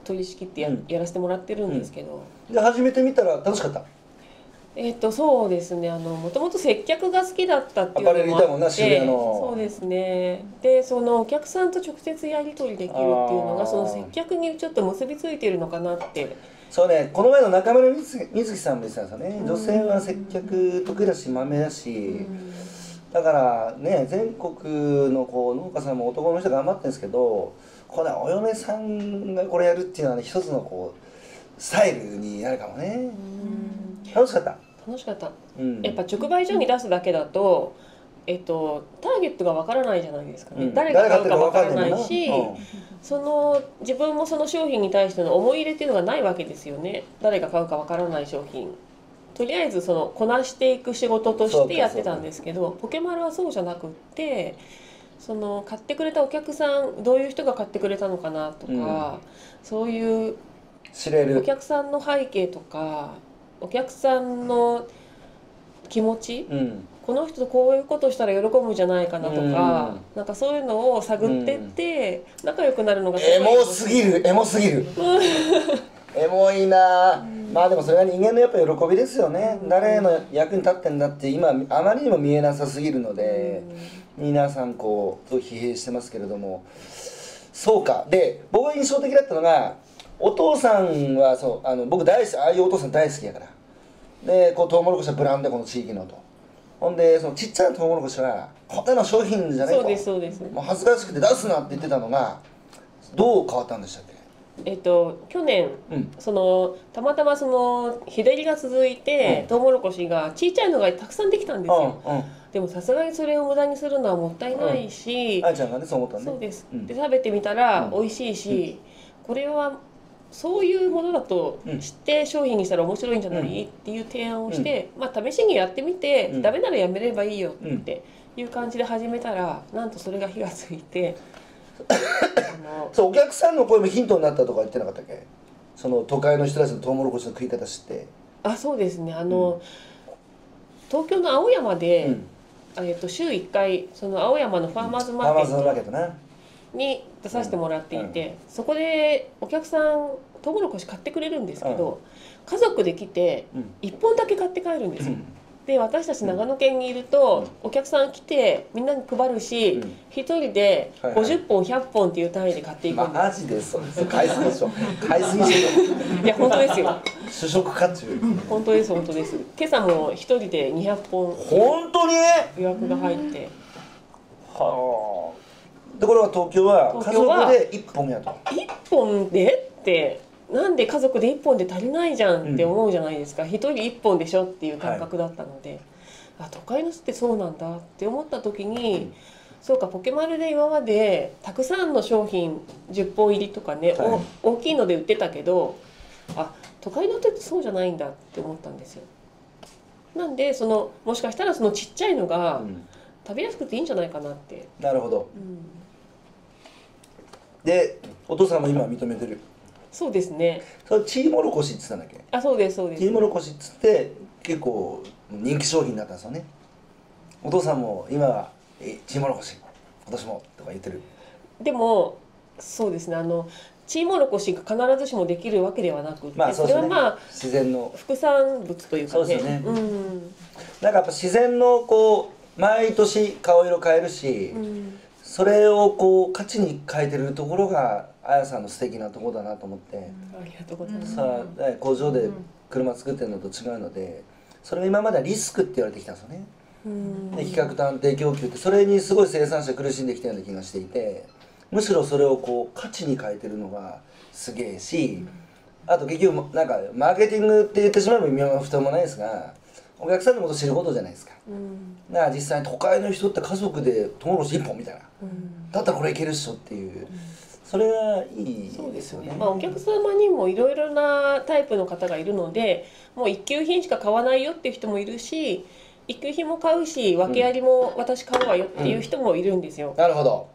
取り仕切ってやらせてもらってるんですけど、で始めてみたら楽しかったえっ、とそうですね。あのもともと接客が好きだったっていうのもあって。渋谷の。そうですね。でそのお客さんと直接やり取りできるっていうのがその接客にちょっと結びついてるのかなって。そうね。この前の中村みず水木さんも言ってたんですよね。うん女性は接客得意だしまめだし、だからね全国のこう農家さんも男の人頑張ってるんですけどこれお嫁さんがこれやるっていうのはね一つのこうスタイルになるかもね。うん楽しかった、楽しかった。うん、やっぱ直売所に出すだけだと、えっと、ターゲットがわからないじゃないですかね、うん。誰が買うかわからないし、もんなその自分もその商品に対しての思い入れっていうのがないわけですよね。誰が買うかわからない商品。とりあえずそのこなしていく仕事としてやってたんですけどポケマルはそうじゃなくってその買ってくれたお客さんどういう人が買ってくれたのかなとか、そういうお知れる。客さんの背景とかお客さんの気持ちうん。この人とこういうことしたら喜ぶんじゃないかなとか、なんかそういうのを探ってって仲良くなるのがエモすぎる。エモすぎる。エモいな。まあでもそれは人間のやっぱ喜びですよね。誰の役に立ってんだって今あまりにも見えなさすぎるので皆さんこう疲弊してますけれども。そうか。で僕が印象的だったのがお父さんはそうあの僕大好きああいうお父さん大好きやから。でこうトウモロコシはブランドこの地域のと。ほんでそのちっちゃなトウモロコシはこんなの商品じゃないと。そうですそうです。もう恥ずかしくて出すなって言ってたのがどう変わったんでしたっけ？えっと去年うん。そのたまたまその日照りが続いて、うん。トウモロコシがちいちゃいのがたくさんできたんですよ、うんうん。でもさすがにそれを無駄にするのはもったいないし、あいちゃんがねそう思ったね？そうです、うんで食べてみたらうん。美味しいし、これはそういうものだとうん。知って商品にしたら面白いんじゃない、うん。っていう提案をして、まあ試しにやってみて、うん。ダメならやめればいいよっていう感じで始めたらなんとそれが火がついて そうお客さんの声もヒントになったとか言ってなかったっけ？その都会の人たちのトウモロコシの食い方知って。あそうですね。あの、東京の青山で、うん。えっと週1回その青山のファーマーズマーケットに出させてもらっていて、そこでお客さんトウモロコシ買ってくれるんですけど、家族で来てうん。1本だけ買って帰るんですよ。うん。で私たち長野県にいると、お客さん来てみんなに配るし、うん。一人ではいはい。50本100本っていう単位で買っていくんでマジです買いすぎでしょ。買いすぎでしす。いや本当ですよ。ょ主食かっちゅう。本当です本当です。今朝も一人で200本本当に？予約が入って。はあところが東京は家族で一本やと。1本でってなんで家族で1本で足りないじゃんって思うじゃないですか、一人1本でしょっていう感覚だったので、あ都会の人ってそうなんだって思った時に、そうかポケマルで今までたくさんの商品10本入りとかね、はい。お大きいので売ってたけどあ都会の人ってそうじゃないんだって思ったんですよ。なんでそのもしかしたらそのちっちゃいのがうん。食べやすくていいんじゃないかなって。なるほど。うんでお父さんも今認めてる？そうですね。それチーモロコシっつったんだっけ？あ、そうですそうです。チー。モロコシっつって結構人気商品になったんですよね。お父さんも今はえチーモロコシ今年も？とか言ってる。でもそうですね。あのチーモロコシが必ずしもできるわけではなくて、まあそね。れはまあ自然の。副産物というかね。そうですよね。うん。なんかやっぱ自然のこう毎年顔色変えるし、うんそれをこう価値に変えてるところがあやさんの素敵なところだなと思って、ありがとうございます。さあね工場で車作ってるのと違うのでそれが今まではリスクって言われてきたんですよね。うんで企画と安定供給ってそれにすごい生産者苦しんできたような気がしていてむしろそれをこう価値に変えてるのがすげえしあと結局なんかマーケティングって言ってしまえば身も蓋もないですがお客さんのことを知ることじゃないですか。うん。だから実際に都会の人って家族でトウモロコシ1本みたいな。うん。だったらこれいけるっしょっていう。それがいいそうですすよね。まあお客様にもいろいろなタイプの方がいるので、もう一級品しか買わないよっていう人もいるし、一級品も買うし、訳ありも私買うわよっていう人もいるんですよ。なるほど。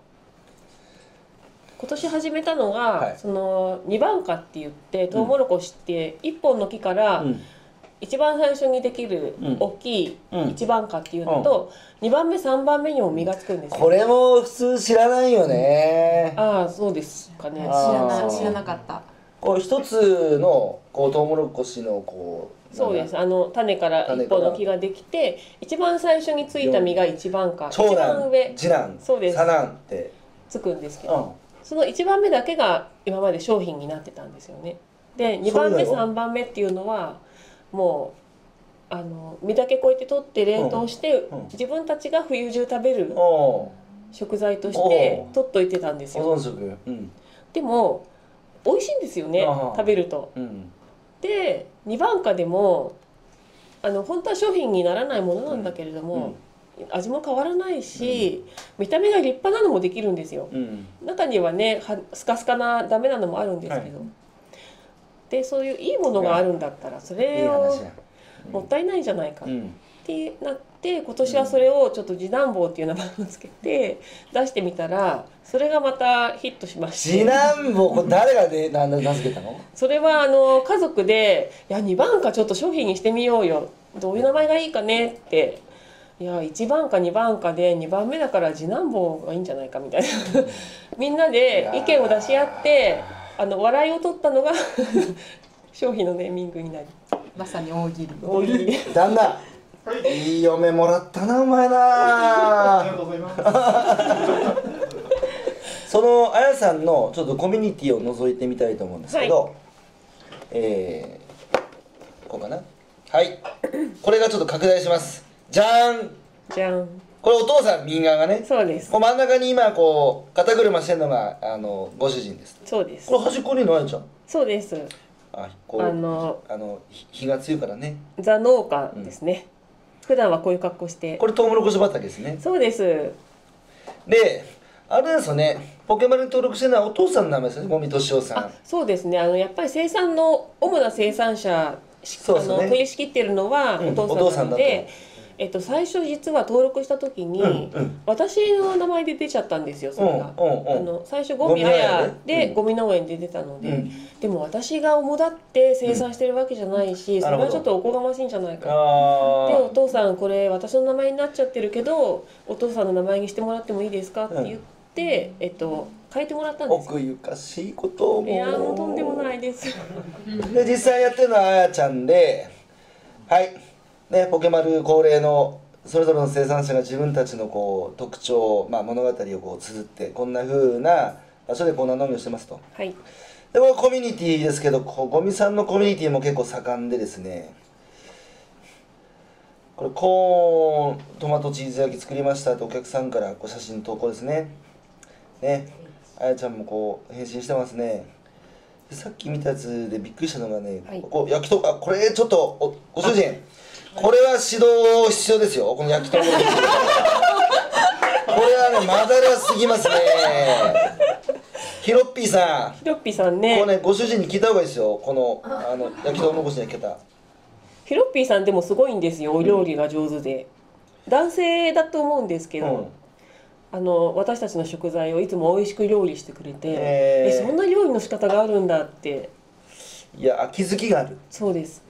今年始めたのが、はい。その二番花って言ってトウモロコシって一本の木からうん一番最初にできるうん。大きいうん。一番花っていうのと、二番目三番目にも実がつくんですよ。これも普通知らないよね。ああそうですかね。知らなそう知らなかった。こう一つのこうトウモロコシのこうそうです。あの種から一本の木ができて、一番最初についた実が一番花、長一番男上。次男そうです。三男って。つくんですけど、うん。その一番目だけが今まで商品になってたんですよね。で、二番目三番目っていうのはもうあの実だけこうやって取って冷凍して、うんうん自分たちが冬中食べるお食材としおてう。取っといてたんです保よ。でも美味しいんですよね食べると。うん。で二番花でもあの本当は商品にならないものなんだけれども、味も変わらないし、見た目が立派なのもできるんですよ。うん。中にはねはスカスカなダメなのもあるんですけど、はいでそういういいものがあるんだったらそれをもったいないじゃないか。っうん。てなって今年はそれをちょっと次男坊っていう名前をつけて出してみたらそれがまたヒットしまして。次男坊これ誰がでな名付けたの？それはあの家族で「いや2番かちょっと商品にしてみようよ。どういう名前がいいかね」って「いや1番か2番かで2番目だから次男坊がいいんじゃないか」みたいな。みんなで意見を出し合ってあの笑いを取ったのが 商品のネーミングになり。まさに大喜利。大喜利。で旦那はい。いい嫁もらったなお前な。ありがとうございます。そのあやさんのちょっとコミュニティを覗いてみたいと思うんですけど、えー、こうかな？はい。これがちょっと拡大します。じゃーん。じゃんこれお父さん右側がね。そうです。こう真ん中に今こう肩車してるのがあのご主人です。そうです。これ端っこにいるのあやちゃん？そうです。あこうあのあのひ日が強いからね。ザ農家ですね、普段はこういう格好して。これトウモロコシ畑ですね。そうです。であれですよね。ポケマルに登録してるのはお父さんの名前ですよね。五味敏夫さあんそうですね。あのやっぱり生産の主な生産者しそうですね。あの取り仕切ってるのはうんお父さんなので、えっと、最初実は登録した時に、うんうん。私の名前で出ちゃったんですよそれが。うんうんうん。あの最初ゴミあやでゴゴミ農園で出たので、うん。でも私が主だって生産してるわけじゃないし、ん。それはちょっとおこがましいんじゃないか。であお父さんこれ私の名前になっちゃってるけどお父さんの名前にしてもらってもいいですかって言って、えっと変えてもらったあんですよ。奥ゆかしいことをも。ういやもうとんでもないです。で実際やってるのはあやちゃんではいねポケマル恒例のそれぞれの生産者が自分たちのこう特徴、まあ、物語をこう綴ってこんな風な場所でこんな農業してますと。はい。でこれコミュニティですけどゴミさんのコミュニティも結構盛んでですね。これコーントマトチーズ焼き作りましたってお客さんからこう写真投稿ですね。ね。あやちゃんもこう返信してますね。でさっき見たやつでびっくりしたのがね、はい。ここ焼きとあこれちょっとおご主人これは指導必要ですよ。この焼きと これはねまだらすぎますね。ヒロッピーさん。ひろっぴさんね。これねご主人に聞いた方がいいですよ。このあの焼きとうもろこしの焼き方ひろっぴーさんでもすごいんですよ。お料理が上手で、男性だと思うんですけど、うんあの私たちの食材をいつも美味しく料理してくれて、へー。えそんな料理の仕方があるんだって。いや気づきがある。そうです。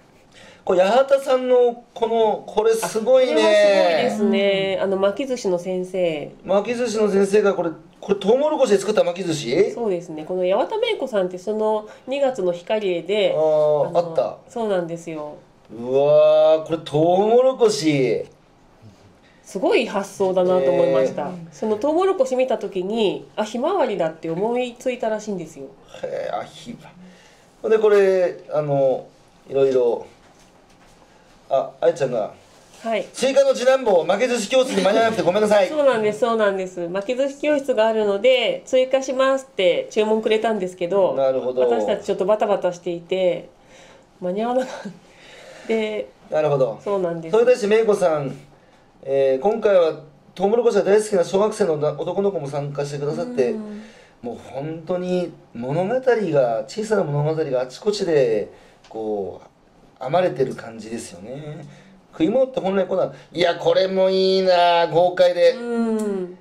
これ八幡さんのこのこれすごいこれはすごいでねすね。あの巻き寿司の先生。巻き寿司の先生がこれこれトウモロコシで作った巻き寿司？そうですね。この八幡芽子さんってその2月の光栄であーのあった。そうなんですよ。うわーこれトウモロコシすごい発想だなと思いました、そのトウモロコシ見た時にあひまわりだって思いついたらしいんですよ。へえあひばでこれあのいろいろああいちゃんがはい。追加の次男坊負け寿司教室に間に合わなくてごめんなさい。そうなんですそうなんです。巻き寿司教室があるので追加しますって注文くれたんですけどなるほど。私たちちょっとバタバタしていて間に合わなかった。でなるほど。そうなんです。それに対してめいこさん、えー今回はトウモロコシが大好きな小学生の男の子も参加してくださって、うん。もう本当に物語が小さな物語があちこちでこう編まれてる感じですよね。食い物って本来こんないやこれもいいな豪快で、うん。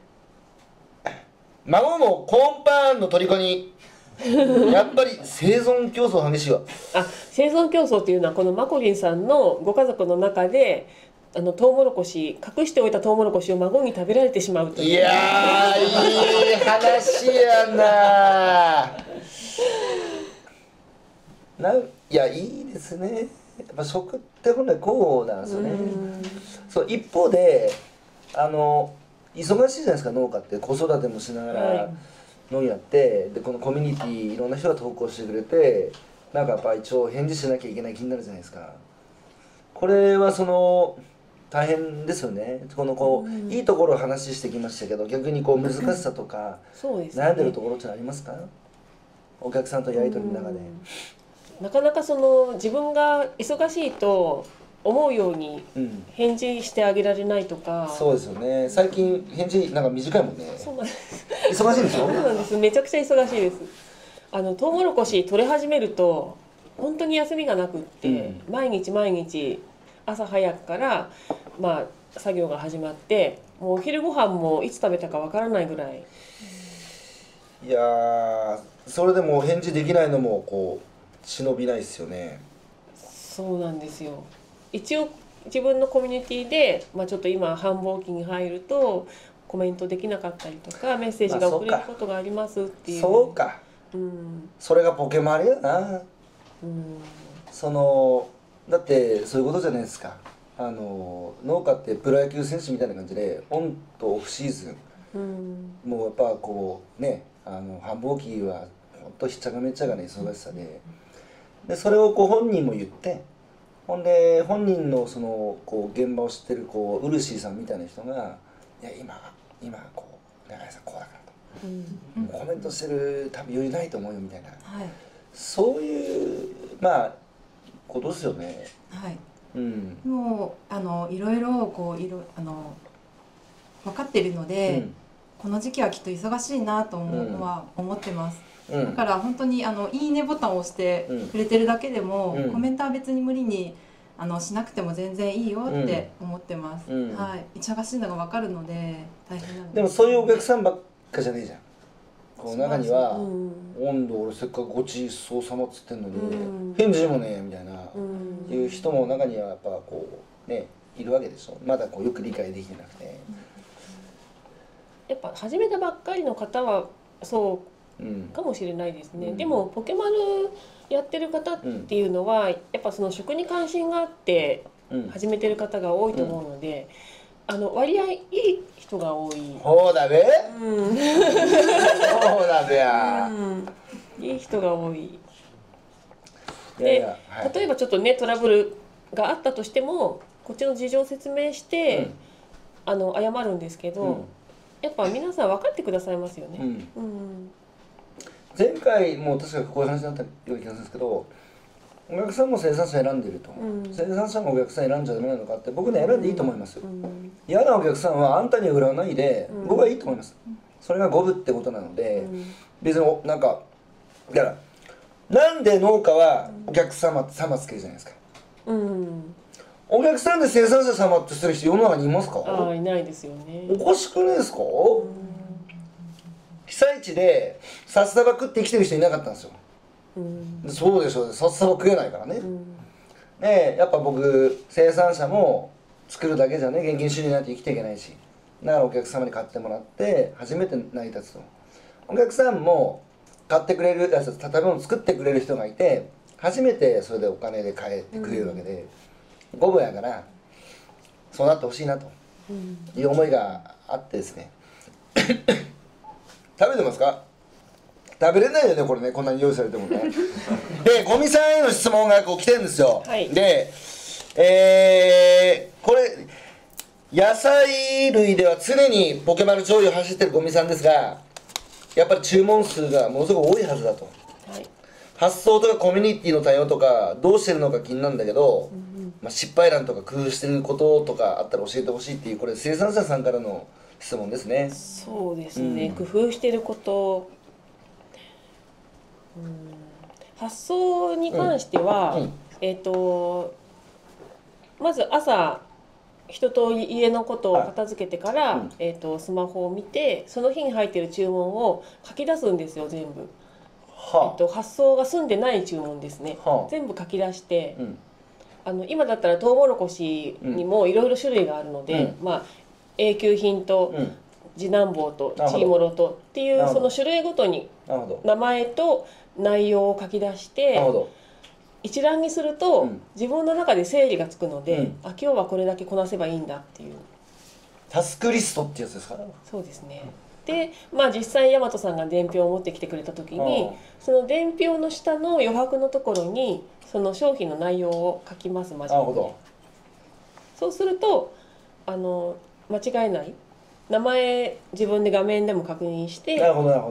孫もコーンパンの虜にやっぱり生存競争激しいわ。あ生存競争というのはこのマコリンさんのご家族の中であのトウモロコシ隠しておいたトウモロコシを孫に食べられてしまうという。いやーいい話やな。なんいやいいですね。やっぱ食って本来こうなんですよね。うん。そう一方であの忙しいじゃないですか農家って。子育てもしながはらい。農業やってでこのコミュニティいろんな人が投稿してくれてなんかやっぱ一応返事しなきゃいけない気になるじゃないですか。これはその大変ですよね。このこう、うん。いいところを話してきましたけど逆にこう難しさとか そうですね。悩んでるところってのありますか？お客さんとやり取りの中で。うん。なかなかその自分が忙しいと思うようにうん。返事してあげられないとか。そうですよね。最近返事なんか短いもんね。そうなんです。忙しいんでしょ？そうなんです。めちゃくちゃ忙しいです。あのトウモロコシ取れ始めると本当に休みがなくって、うん。毎日毎日朝早くからまあ作業が始まってもうお昼ご飯もいつ食べたかわからないぐらい。いやーそれでも返事できないのもこう忍びないですよね。そうなんですよ。一応自分のコミュニティで、まあ、ちょっと今繁忙期に入るとコメントできなかったりとかメッセージが送れることがありますっていう、そうか。うん。それがポケモンあれやな。うん。そのだってそういうことじゃないですかあの農家ってプロ野球選手みたいな感じでオンとオフシーズン。うん。もうやっぱこうねあの繁忙期はほんとひっちゃがめっちゃがね忙しさで。でそれをこう本人も言ってほんで本人のそのこう現場を知ってるこうウルシーさんみたいな人が「いや今今こう永井さんこうだから」うんと。コメントしてる多分余裕ないと思うよみたいなはいそういうまあことですよねはいうん。もうあのいろいろこういろあの分かってるので、この時期はきっと忙しいなと思ううん。は思ってます。うん。うんだから本当にあのいいねボタンを押してうんくれてるだけでも、うん。コメントは別に無理にあのしなくても全然いいよって思ってます。うん。はい、忙しいのが分かるので大変なのでもそういうお客さんばっかじゃねえじゃんこう中にはう。ん温度俺せっかくごちそうさまっつってんのに、うん。返事もねえみたいな、うん。いう人も中にはやっぱこうねいるわけでしょ。まだこうよく理解できてなくて。やっぱ始めたばっかりの方はそううん。かもしれないですね、うん。でもポケマルやってる方っていうのは、やっぱその食に関心があってうん。始めてる方が多いと思うので、あの割合いい人が多い。ほうだべ。うん、そうだべや、うん、いい人が多い。いやいや、はい、例えばちょっとねトラブルがあったとしてもこっちの事情を説明して、あの謝るんですけど、うん。やっぱ皆さん分かってくださいますよね。うんうん。うん。前回も確かこういう話になったような気がするんですけどお客さんも生産者選んでると、う。ん。生産者もお客さん選んじゃダメなのかって僕ね選んでいいと思いますよ、うん。嫌なお客さんはあんたには売らないで、うん。僕はいいと思います。それが五分ってことなので、うん。別におなんかだからなんで農家はお客様様つけるじゃないですか。うん、お客さんで生産者様ってする人世の中にいますか？ああいないですよね。おかしくねえですか、うん。被災地で札束食って生きてる人いなかったんですようん。そうでしょうね。札束食えないからね、うん。でやっぱ僕生産者も作るだけじゃね現金収入なんて生きていけないし。だからお客様に買ってもらって初めて成り立つと。お客さんも買ってくれるあ食べ物作ってくれる人がいて初めてそれでお金で買えてくれるわけで、五分やからそうなってほしいなと。うん。いう思いがあってですね。食べてますか？食べれないよねこれねこんなに用意されてもね。でゴミさんへの質問がこう来てるんですよ、はい。でえー、これ野菜類では常にポケマル醤油を走ってるゴミさんですがやっぱり注文数がものすごく多いはずだと。はい。発想とかコミュニティの対応とかどうしてるのか気になるんだけど、まあ、失敗談とか工夫してることとかあったら教えてほしいっていうこれ生産者さんからの質問ですね。そうですね、うん。工夫してること、うん、発想に関しては、うんうん。えっ、とまず朝一通り家のことを片付けてから、うん。えー、とスマホを見てその日に入ってる注文を書き出すんですよ全部、えはっと発送が済んでない注文ですね、はあ。全部書き出して、うん。あの今だったらトウモロコシにもいろいろ種類があるので、まあ永久品とうん。次男坊とチーモロとっていうその種類ごとに名前と内容を書き出しなて一覧にするとうん。自分の中で整理がつくので、うん。あ今日はこれだけこなせばいいんだっていう。タスクリストってやつですか？そうですね。でまあ実際大和さんが伝票を持ってきてくれた時にあその伝票の下の余白のところにその商品の内容を書きますマジでなるほど。そうするとあの間違いない。名前自分で画面でも確認して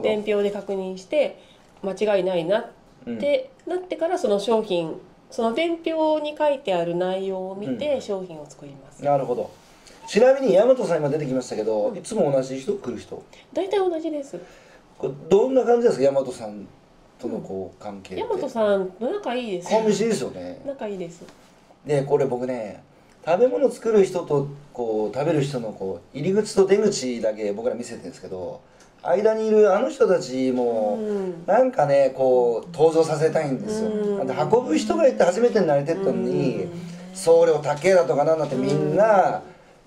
伝票で確認して間違いないなっうん。てなってからその商品その伝票に書いてある内容を見て商品を作ります、なるほど。ちなみに大和さん今出てきましたけど、いつも同じ人来る人？大体同じです。これどんな感じですか？大和さんとのこう関係大和さんと仲いいです。顔見知りですよね。仲いいです。でこれ僕ね食べ物作る人とこう食べる人のこう入り口と出口だけ僕ら見せてるんですけど間にいるあの人たちもうん。なんかねこう登場させたいんですよ。うん。運ぶ人がいて初めて慣れてったのに送料高えだとかなんだってみんな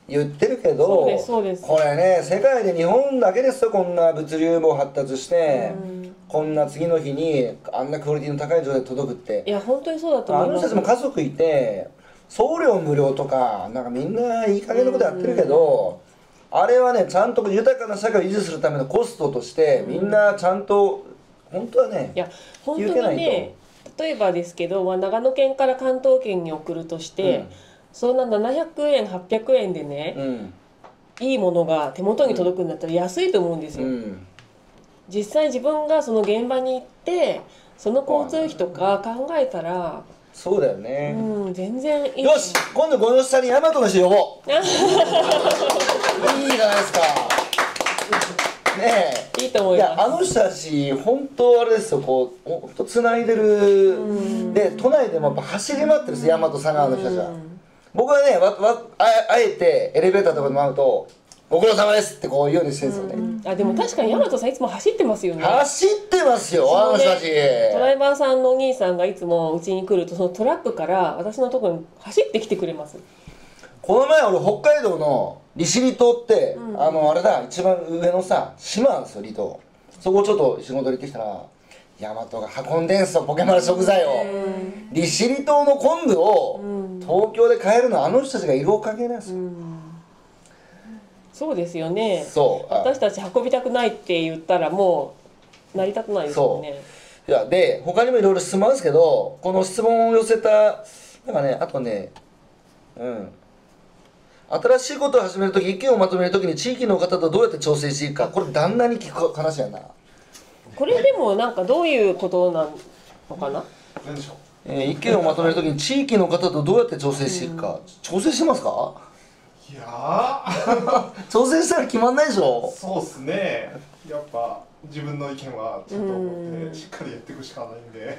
言ってるけどですそうです。これね世界で日本だけですよこんな物流も発達して。うん。こんな次の日にあんなクオリティの高い状態で届くって。いや本当にそうだとあ思います。の人たちも家族いて送料無料とかなんかみんないい加減なことやってるけどあれはねちゃんと豊かな社会を維持するためのコストとしてみんなちゃんと本当はねいや本当にね例えばですけど、まあ、長野県から関東圏に送るとして、そんな700円800円でね、うん。いいものが手元に届くんだったら安いと思うんですよ、うん。実際自分がその現場に行ってその交通費とか考えたら、そうだようねん、全然いい。よし今度ごの下に大和の人呼ぼう。いいじゃないですか。ねえ。いいと思いいます。やあの人たち本当あれですよ。こう本当つないでる。で都内でもやっぱ走り回ってるんです大和佐川の人たちは。僕はねわわああえてエレベーターとかで会うと「ご苦労様です」ってこう言うようにしてるんですよね、あでも確かに大和さんいつも走ってますよね。走ってますよあの人たち。ドライバーさんのお兄さんがいつもうちに来るとそのトラックから私のところに走ってきてくれます。この前俺北海道の利尻島って、あのあれだ一番上のさ島なんですよ離島。そこちょっと仕事で行ってきたら大和が運んでんすよポケマル食材を。利尻島の昆布を東京で買えるのはあの人たちがいるおかげなんですよ、そうですよね。そうあ私たち運びたくないって言ったらもう成り立たないですよね。いやで他にもいろいろ質問あるんですけどこの質問を寄せたなんかねあとねうん。新しいことを始めるとき意見をまとめるときに地域の方とどうやって調整していくか。これ旦那に聞く話やな、これでもなんかどういうことなのかな？何でしょう？えー意見をまとめるときに地域の方とどうやって調整していくか、調整してますか？いやー。調整したら決まんないでしょ。そうっすね。やっぱ自分の意見はちゃんと思うん。ってしっかりやっていくしかないんで。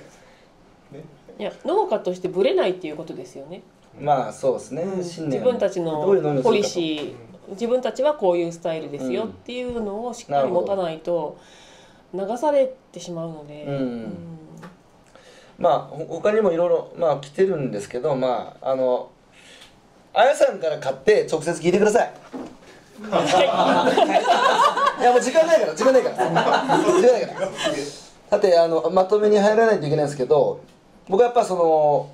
ね。いや農家としてブレないっていうことですよね。まあそうですね、信念。自分たちのポリシー。自分たちはこういうスタイルですようんっていうのをしっかり持たないと流されてしまうので、うん。まあほ他にもいろいろまあ来てるんですけどまああのあやさんから買って直接聞いてください。い。やもう時間ないから時間ないから。時間ないから。だってあのまとめに入らないといけないんですけど僕はやっぱその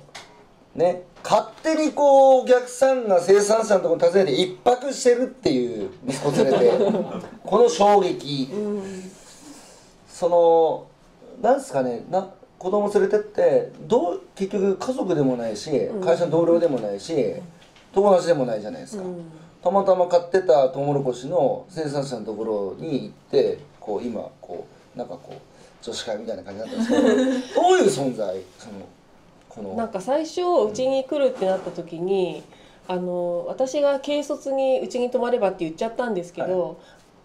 ね勝手にこうお客さんが生産者のところに訪ねて一泊してるっていう息子連れてこの衝撃、そのなんですかねな子供連れてってどう結局家族でもないし会社の同僚でもないし、友達でもないじゃないですか、たまたま買ってたトウモロコシの生産者のところに行ってこう今こうなんかこう女子会みたいな感じになったんですけど どういう存在？そのこのなんか最初うちに来るってなった時にあの私が軽率にうちに泊まればって言っちゃったんですけど、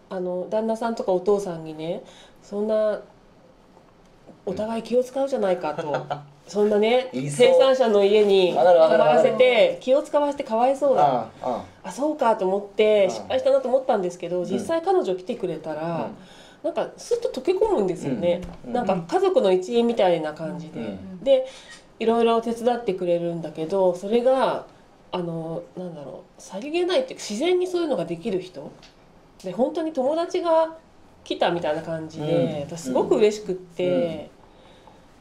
あの旦那さんとかお父さんにねそんなお互い気を使うじゃないかと。そんなね生産者の家に泊まらせて気を使わせてかわいそうだ。あそうかと思ってうん失敗したなと思ったんですけど実際彼女来てくれたら、なんかスッと溶け込むんですよね、うん。なんか家族の一員みたいな感じで、うん。でいろいろ手伝ってくれるんだけどそれがあのなんだろうさりげないっていうか自然にそういうのができる人。で本当に友達が来たみたいな感じで、うん。私すごく嬉しくって。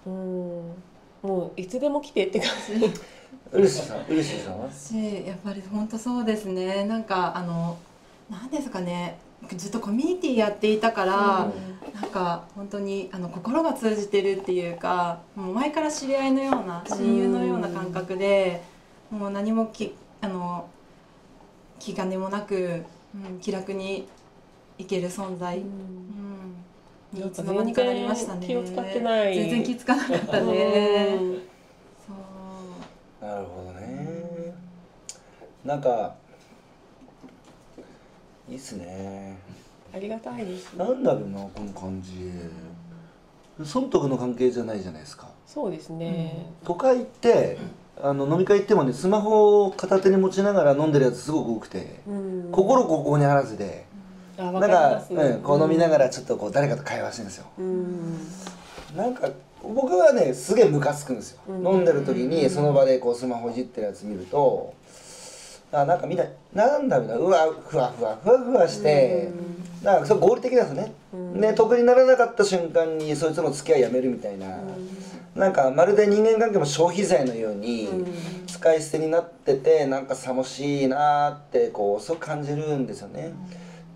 うんもういつでも来てって感じ。しいさんうれしいさんは？しやっぱり本当そうですね。なんかあの何ですかね。ずっとコミュニティやっていたから、なんか本当にあの心が通じてるっていうかもう前から知り合いのような親友のような感覚で、もう何もきあの気兼ねもなく、うん、気楽にいける存在、うんにいつの間にかなりましたね。気を使ってない。全然気使わなかったね。うん。そうなるほどね。なんかいいっすね。ありがたいですなんだろうなこの感じ。損得の関係じゃないじゃないですか。そうですね、都会ってあの飲み会行ってもねスマホを片手に持ちながら飲んでるやつすごく多くて、うん。心ここにあらずで、あなんかうん、こう飲みながらちょっとこう誰かと会話してるんですよ。うん。なんか僕はねすげえムカつくんですよ、うん。飲んでる時にその場でこうスマホいじってるやつ見るとあなんかみんななんだみたいな。うわふわふわふわふわして、なんかそれ合理的なんですね、うん。ね得にならなかった瞬間にそいつの付き合いやめるみたいな、なんかまるで人間関係も消費財のようにうん。使い捨てになっててなんか寂しいなーってこうそう感じるんですよね。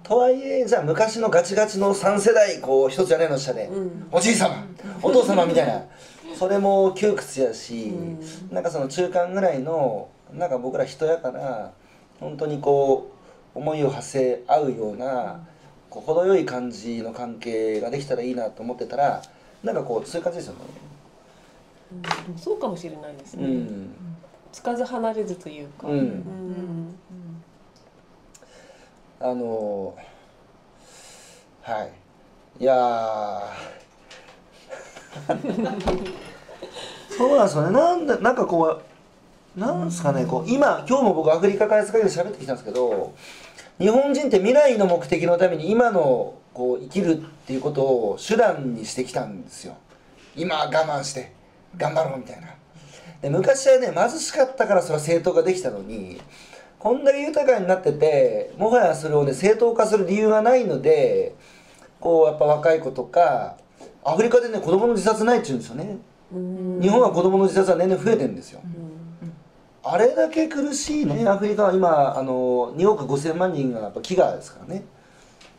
とはいえじゃあ昔のガチガチの3世代こう一つ屋根の下で、うん。おじい様お父様みたいなそれも窮屈やし、うん。なんかその中間ぐらいのなんか僕ら人やから本当にこう思いを馳せ合うような、こう程よい感じの関係ができたらいいなと思ってたらなんかこうそういう感じですよね。うん。そうかもしれないですね、うん。つかず離れずというか、うん。うんあのはい。いや そうなんですよね。なんでなんかこうなんですかね。こう今今日も僕アフリカ開発会議で喋ってきたんですけど日本人って未来の目的のために今のこう生きるっていうことを手段にしてきたんですよ。今我慢して頑張ろうみたいな。で昔はね貧しかったからそれは正当化できたのにこんだけ豊かになっててもはやそれをね正当化する理由がないのでこうやっぱ若い子とかアフリカでね子供の自殺ないって言うんですよね。うん。日本は子供の自殺は年々増えてるんですよ。あれだけ苦しいねアフリカは今あの2億5000万人がやっぱ飢餓ですからね。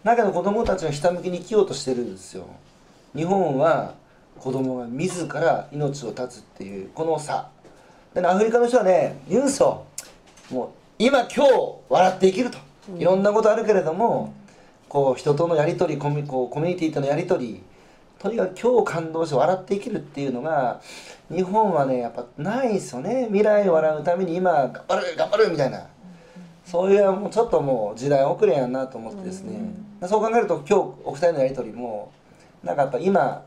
だけど子供たちがひたむきに生きようとしてるんですよ。日本は子供が自ら命を絶つっていうこの差。でねアフリカの人はね言うんですよもう今今日笑って生きると。いろんなことあるけれども、こう人とのやり取りコミこうコミュニティとのやり取りとにかく今日感動して笑って生きるっていうのが日本はねやっぱないですよね。未来を笑うために今頑張る頑張るみたいな。そういうもうちょっともう時代遅れやなと思ってですね、そう考えると今日お二人のやり取りもなんかやっぱ今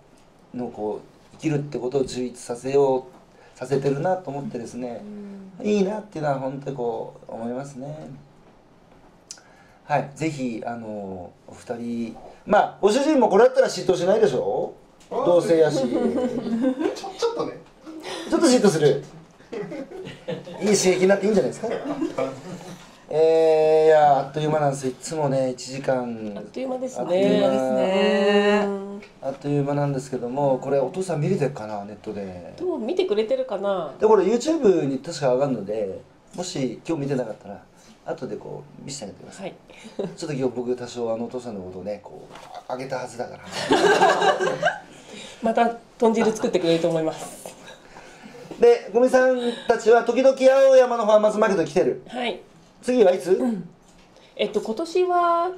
のこう生きるってことを充実させようさせてるなと思ってですね、いいなっていうのは本当にこう思いますね。はいぜひあのお二人まあご主人もこれだったら嫉妬しないでしょ？同性やし。ちょちょっとね。ちょっと嫉妬する。いい刺激になっていいんじゃないですか？えー、いやあっという間なんです。いつもね1時間。あっという間ですね。あっという間なんですけどもこれお父さん見れてるかなネットで？どう見てくれてるかな？でこれ YouTube に確か上がるのでもし今日見てなかったら後でこう見せてあげてください、はい。ちょっと今日僕多少あのお父さんのことをねこうああげたはずだから。また豚汁作ってくれると思います。でゴミさんたちは時々青山のファーマーズマーケットに来てる。はい次はいつ、えっと今年は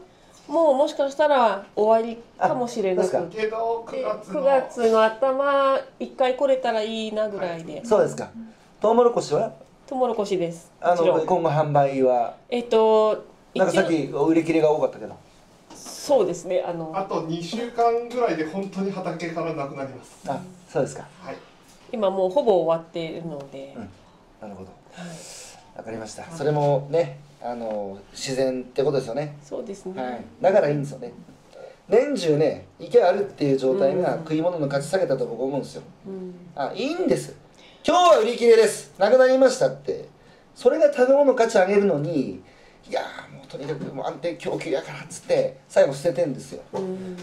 もうもしかしたら終わりかもしれなくてけど9月の9月の頭一回来れたらいいなぐらいで、そうですか。トウモロコシは？トウモロコシです。あの今後販売は？えっとなんかさっき売り切れが多かったけど。そうですね。あのあと2週間ぐらいで本当に畑からなくなります。あそうですか。はい。今もうほぼ終わっているので、うん。なるほど。はい、わかりました。それもねあの自然ってことですよね。そうですね、はい、だからいいんですよね。年中ね池あるっていう状態がうん。食い物の価値下げたと僕思うんですよ。うん。あいいんです。今日は売り切れです。なくなりましたって。それが食べ物の価値上げるのにいやーもうとにかくもう安定供給やからっつって最後捨ててんですよ。うん。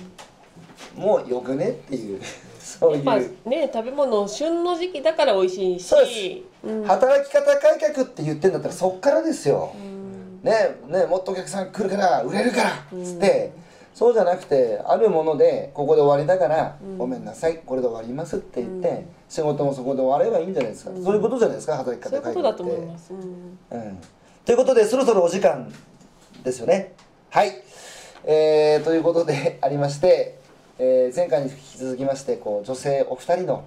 もうよくねっていう。そうやっぱいうね食べ物旬の時期だから美味しいし。そうです。うん働き方改革って言ってんだったらそっからですよ。うん。ねねもっとお客さん来るから売れるからっつって、そうじゃなくてあるものでここで終わりだから、うん。ごめんなさいこれで終わりますって言って、うん。仕事もそこで終わればいいんじゃないですか、うん。そういうことじゃないですか働きそういう方改革って。ことだと思います、うん。うん、ということでそろそろお時間ですよね。はい。えー、ということでありまして、えー前回に引き続きましてこう女性お二人の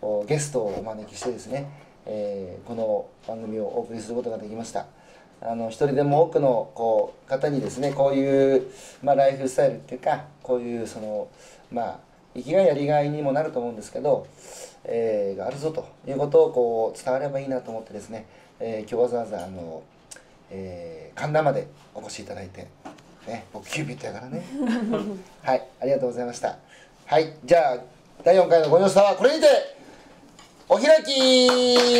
おゲストをお招きしてですね、えーこの番組をお送りすることができました。あの一人でも多くのこう方にですねこういう、まあ、ライフスタイルっていうかこういうそのまあ生きがいやりがいにもなると思うんですけどえー、があるぞということをこう伝わればいいなと思ってですね、えー、今日わざわざあの、えー、神田までお越しいただいて、ね、僕キューピットやからね。はいありがとうございました。はいじゃあ第4回のご様子はこれにてお開き